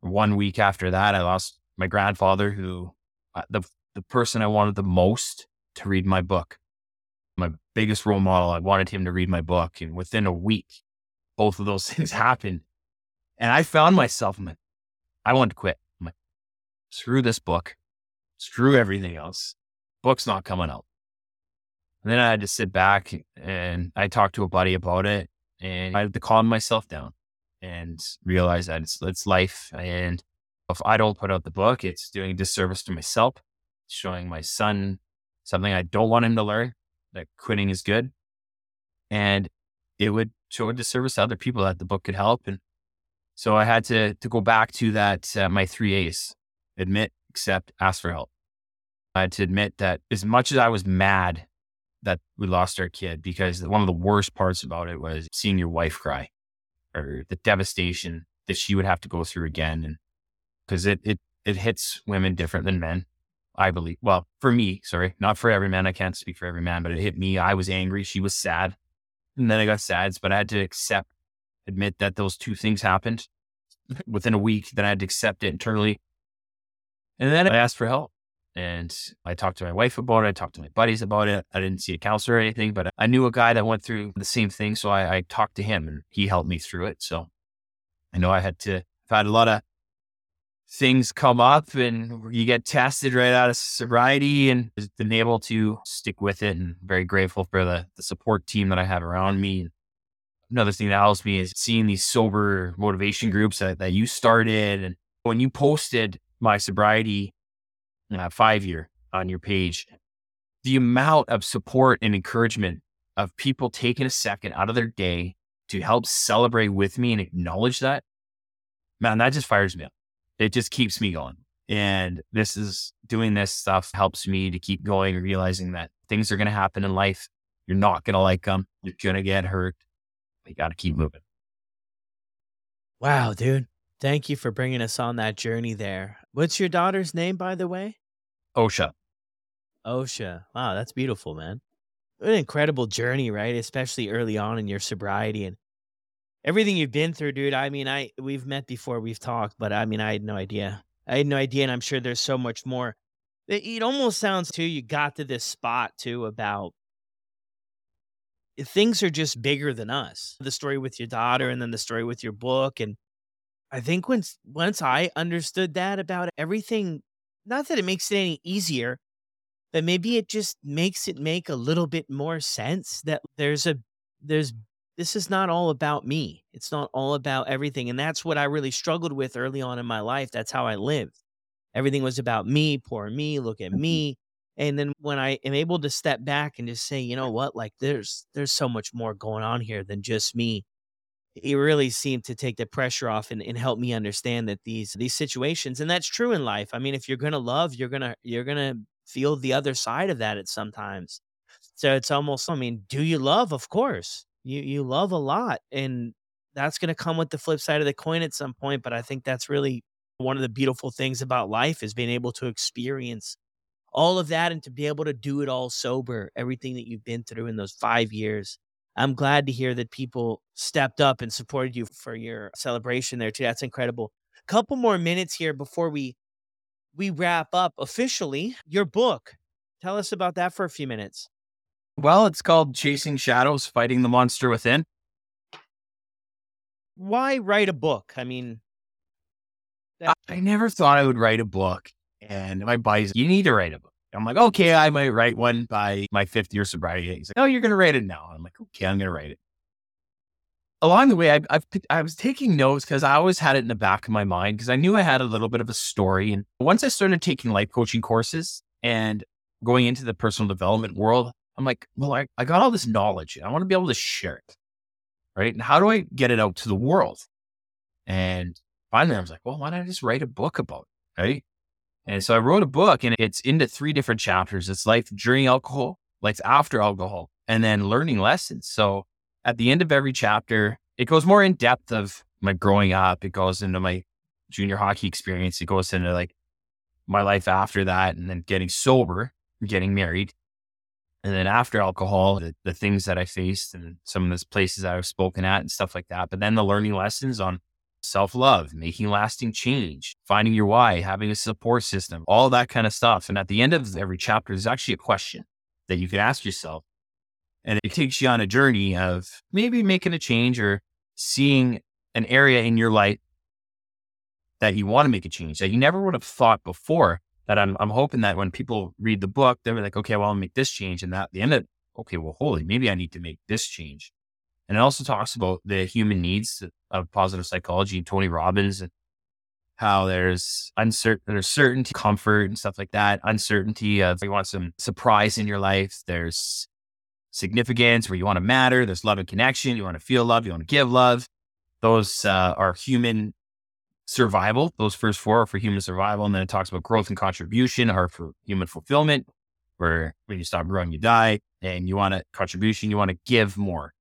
one week after that, I lost my grandfather, who uh, the, the person I wanted the most to read my book, my biggest role model. I wanted him to read my book. And within a week, both of those things happened. And I found myself, I'm like, I wanted to quit. I'm like, screw this book, screw everything else. Book's not coming out. And then I had to sit back and I talked to a buddy about it and I had to calm myself down and realize that it's, it's life. And if I don't put out the book, it's doing a disservice to myself, showing my son something I don't want him to learn that quitting is good. And it would show a disservice to other people that the book could help. And so I had to, to go back to that, uh, my three A's admit, accept, ask for help. I had to admit that as much as I was mad that we lost our kid, because one of the worst parts about it was seeing your wife cry or the devastation that she would have to go through again. And because it, it, it hits women different than men, I believe. Well, for me, sorry, not for every man. I can't speak for every man, but it hit me. I was angry. She was sad. And then I got sad, but I had to accept, admit that those two things happened within a week. Then I had to accept it internally. And then I asked for help. And I talked to my wife about it. I talked to my buddies about it. I didn't see a counselor or anything, but I knew a guy that went through the same thing. So I, I talked to him and he helped me through it. So I know I had to, I've had a lot of things come up and you get tested right out of sobriety and been able to stick with it and very grateful for the, the support team that I have around me. Another thing that helps me is seeing these sober motivation groups that, that you started. And when you posted my sobriety uh, five year on your page, the amount of support and encouragement of people taking a second out of their day to help celebrate with me and acknowledge that, man, that just fires me up. It just keeps me going. And this is doing this stuff helps me to keep going, realizing that things are going to happen in life. You're not going to like them. You're going to get hurt. You got to keep moving. Wow, dude. Thank you for bringing us on that journey there. What's your daughter's name, by the way? OSHA. OSHA. Wow, that's beautiful, man. What an incredible journey, right? Especially early on in your sobriety and everything you've been through, dude. I mean, I we've met before, we've talked, but I mean, I had no idea. I had no idea, and I'm sure there's so much more. It, it almost sounds too. You got to this spot too about things are just bigger than us. The story with your daughter, and then the story with your book, and I think once once I understood that about everything, not that it makes it any easier, but maybe it just makes it make a little bit more sense that there's a there's this is not all about me. It's not all about everything. And that's what I really struggled with early on in my life. That's how I lived. Everything was about me, poor me, look at mm-hmm. me. And then when I am able to step back and just say, you know what, like there's there's so much more going on here than just me it really seemed to take the pressure off and, and help me understand that these these situations and that's true in life. I mean if you're gonna love you're gonna you're gonna feel the other side of that at sometimes. So it's almost i mean do you love? Of course. You you love a lot and that's gonna come with the flip side of the coin at some point but i think that's really one of the beautiful things about life is being able to experience all of that and to be able to do it all sober everything that you've been through in those five years I'm glad to hear that people stepped up and supported you for your celebration there too. That's incredible. A couple more minutes here before we we wrap up officially. Your book. Tell us about that for a few minutes. Well, it's called Chasing Shadows, Fighting the Monster Within. Why write a book? I mean, that- I never thought I would write a book. And my buddies, you need to write a book. I'm like, okay, I might write one by my fifth year sobriety. He's like, oh, you're going to write it now. I'm like, okay, I'm going to write it. Along the way, I've, I've I was taking notes because I always had it in the back of my mind because I knew I had a little bit of a story. And once I started taking life coaching courses and going into the personal development world, I'm like, well, I, I got all this knowledge. I want to be able to share it. Right. And how do I get it out to the world? And finally, I was like, well, why don't I just write a book about it? Right. And so I wrote a book and it's into three different chapters. It's life during alcohol, life after alcohol, and then learning lessons. So at the end of every chapter, it goes more in depth of my growing up. It goes into my junior hockey experience. It goes into like my life after that and then getting sober, getting married. And then after alcohol, the, the things that I faced and some of the places that I've spoken at and stuff like that. But then the learning lessons on self love, making lasting change, finding your why, having a support system, all that kind of stuff. And at the end of every chapter, there's actually a question that you can ask yourself. And it takes you on a journey of maybe making a change or seeing an area in your life that you want to make a change that you never would have thought before. That I'm, I'm hoping that when people read the book, they're like, okay, well, I'll make this change. And that at the end of okay, well, holy, maybe I need to make this change. And it also talks about the human needs of positive psychology, Tony Robbins, and how there's uncertain, there's certainty, comfort, and stuff like that. Uncertainty of you want some surprise in your life. There's significance where you want to matter. There's love and connection. You want to feel love. You want to give love. Those uh, are human survival. Those first four are for human survival. And then it talks about growth and contribution are for human fulfillment, where when you stop growing, you die. And you want a contribution, you want to give more.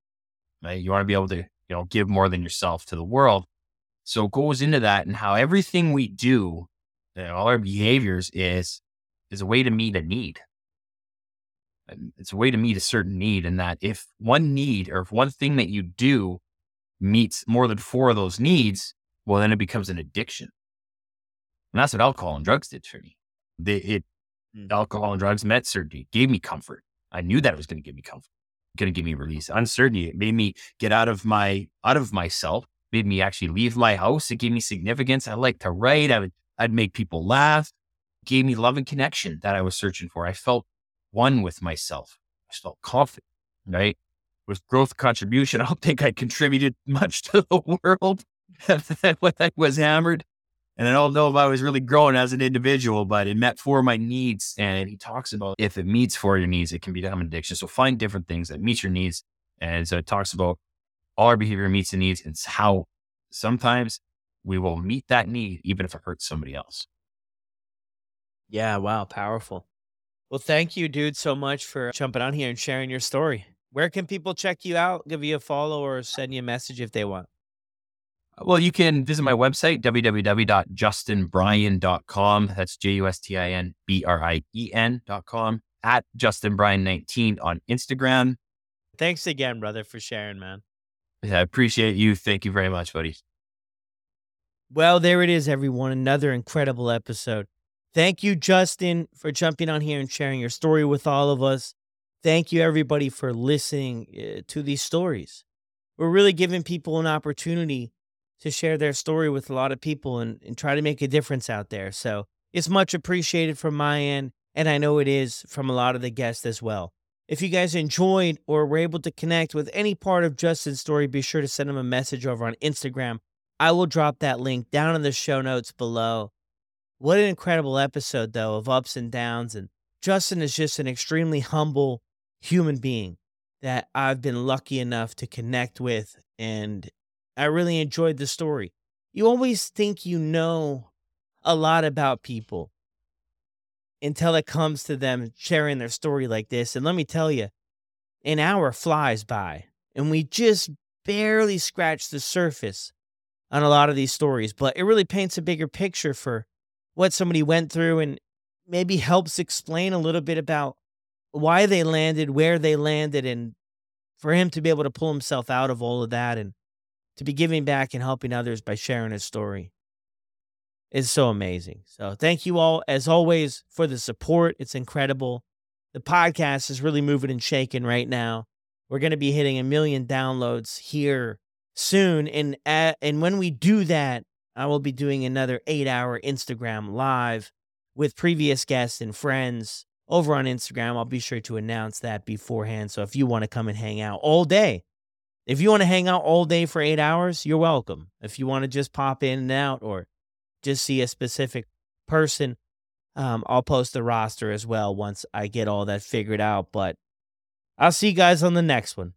Right? You want to be able to, you know, give more than yourself to the world. So it goes into that and how everything we do, you know, all our behaviors is is a way to meet a need. It's a way to meet a certain need. And that if one need or if one thing that you do meets more than four of those needs, well, then it becomes an addiction. And that's what alcohol and drugs did for me. They, it, mm. alcohol and drugs met certainty, gave me comfort. I knew that it was going to give me comfort, going to give me release. Uncertainty it made me get out of my out of myself, made me actually leave my house. It gave me significance. I like to write. I would I'd make people laugh. Gave me love and connection that I was searching for. I felt one with myself. I felt confident, right? With growth contribution, I don't think I contributed much to the world when I was hammered. And I don't know if I was really growing as an individual, but it met for my needs. And he talks about if it meets for your needs, it can become an addiction. So find different things that meet your needs. And so it talks about all our behavior meets the needs. and how sometimes we will meet that need, even if it hurts somebody else. Yeah. Wow. Powerful. Well, thank you, dude, so much for jumping on here and sharing your story. Where can people check you out, give you a follow, or send you a message if they want? Well, you can visit my website, www.justinbrien.com. That's J U S T I N B R I E N.com, at justinbrien19 on Instagram. Thanks again, brother, for sharing, man. Yeah, I appreciate you. Thank you very much, buddy. Well, there it is, everyone. Another incredible episode. Thank you, Justin, for jumping on here and sharing your story with all of us. Thank you, everybody, for listening uh, to these stories. We're really giving people an opportunity to share their story with a lot of people and, and try to make a difference out there. So it's much appreciated from my end. And I know it is from a lot of the guests as well. If you guys enjoyed or were able to connect with any part of Justin's story, be sure to send him a message over on Instagram. I will drop that link down in the show notes below. What an incredible episode, though, of ups and downs. And Justin is just an extremely humble human being that I've been lucky enough to connect with. And I really enjoyed the story. You always think you know a lot about people until it comes to them sharing their story like this. And let me tell you, an hour flies by and we just barely scratch the surface on a lot of these stories, but it really paints a bigger picture for what somebody went through and maybe helps explain a little bit about why they landed, where they landed, and for him to be able to pull himself out of all of that and to be giving back and helping others by sharing his story is so amazing. So thank you all, as always, for the support. It's incredible. The podcast is really moving and shaking right now. We're going to be hitting a million downloads here soon, and at, and when we do that, I will be doing another eight-hour Instagram live with previous guests and friends over on Instagram. I'll be sure to announce that beforehand. So if you want to come and hang out all day, if you want to hang out all day for eight hours, you're welcome. If you want to just pop in and out or just see a specific person, um, I'll post the roster as well once I get all that figured out. But I'll see you guys on the next one.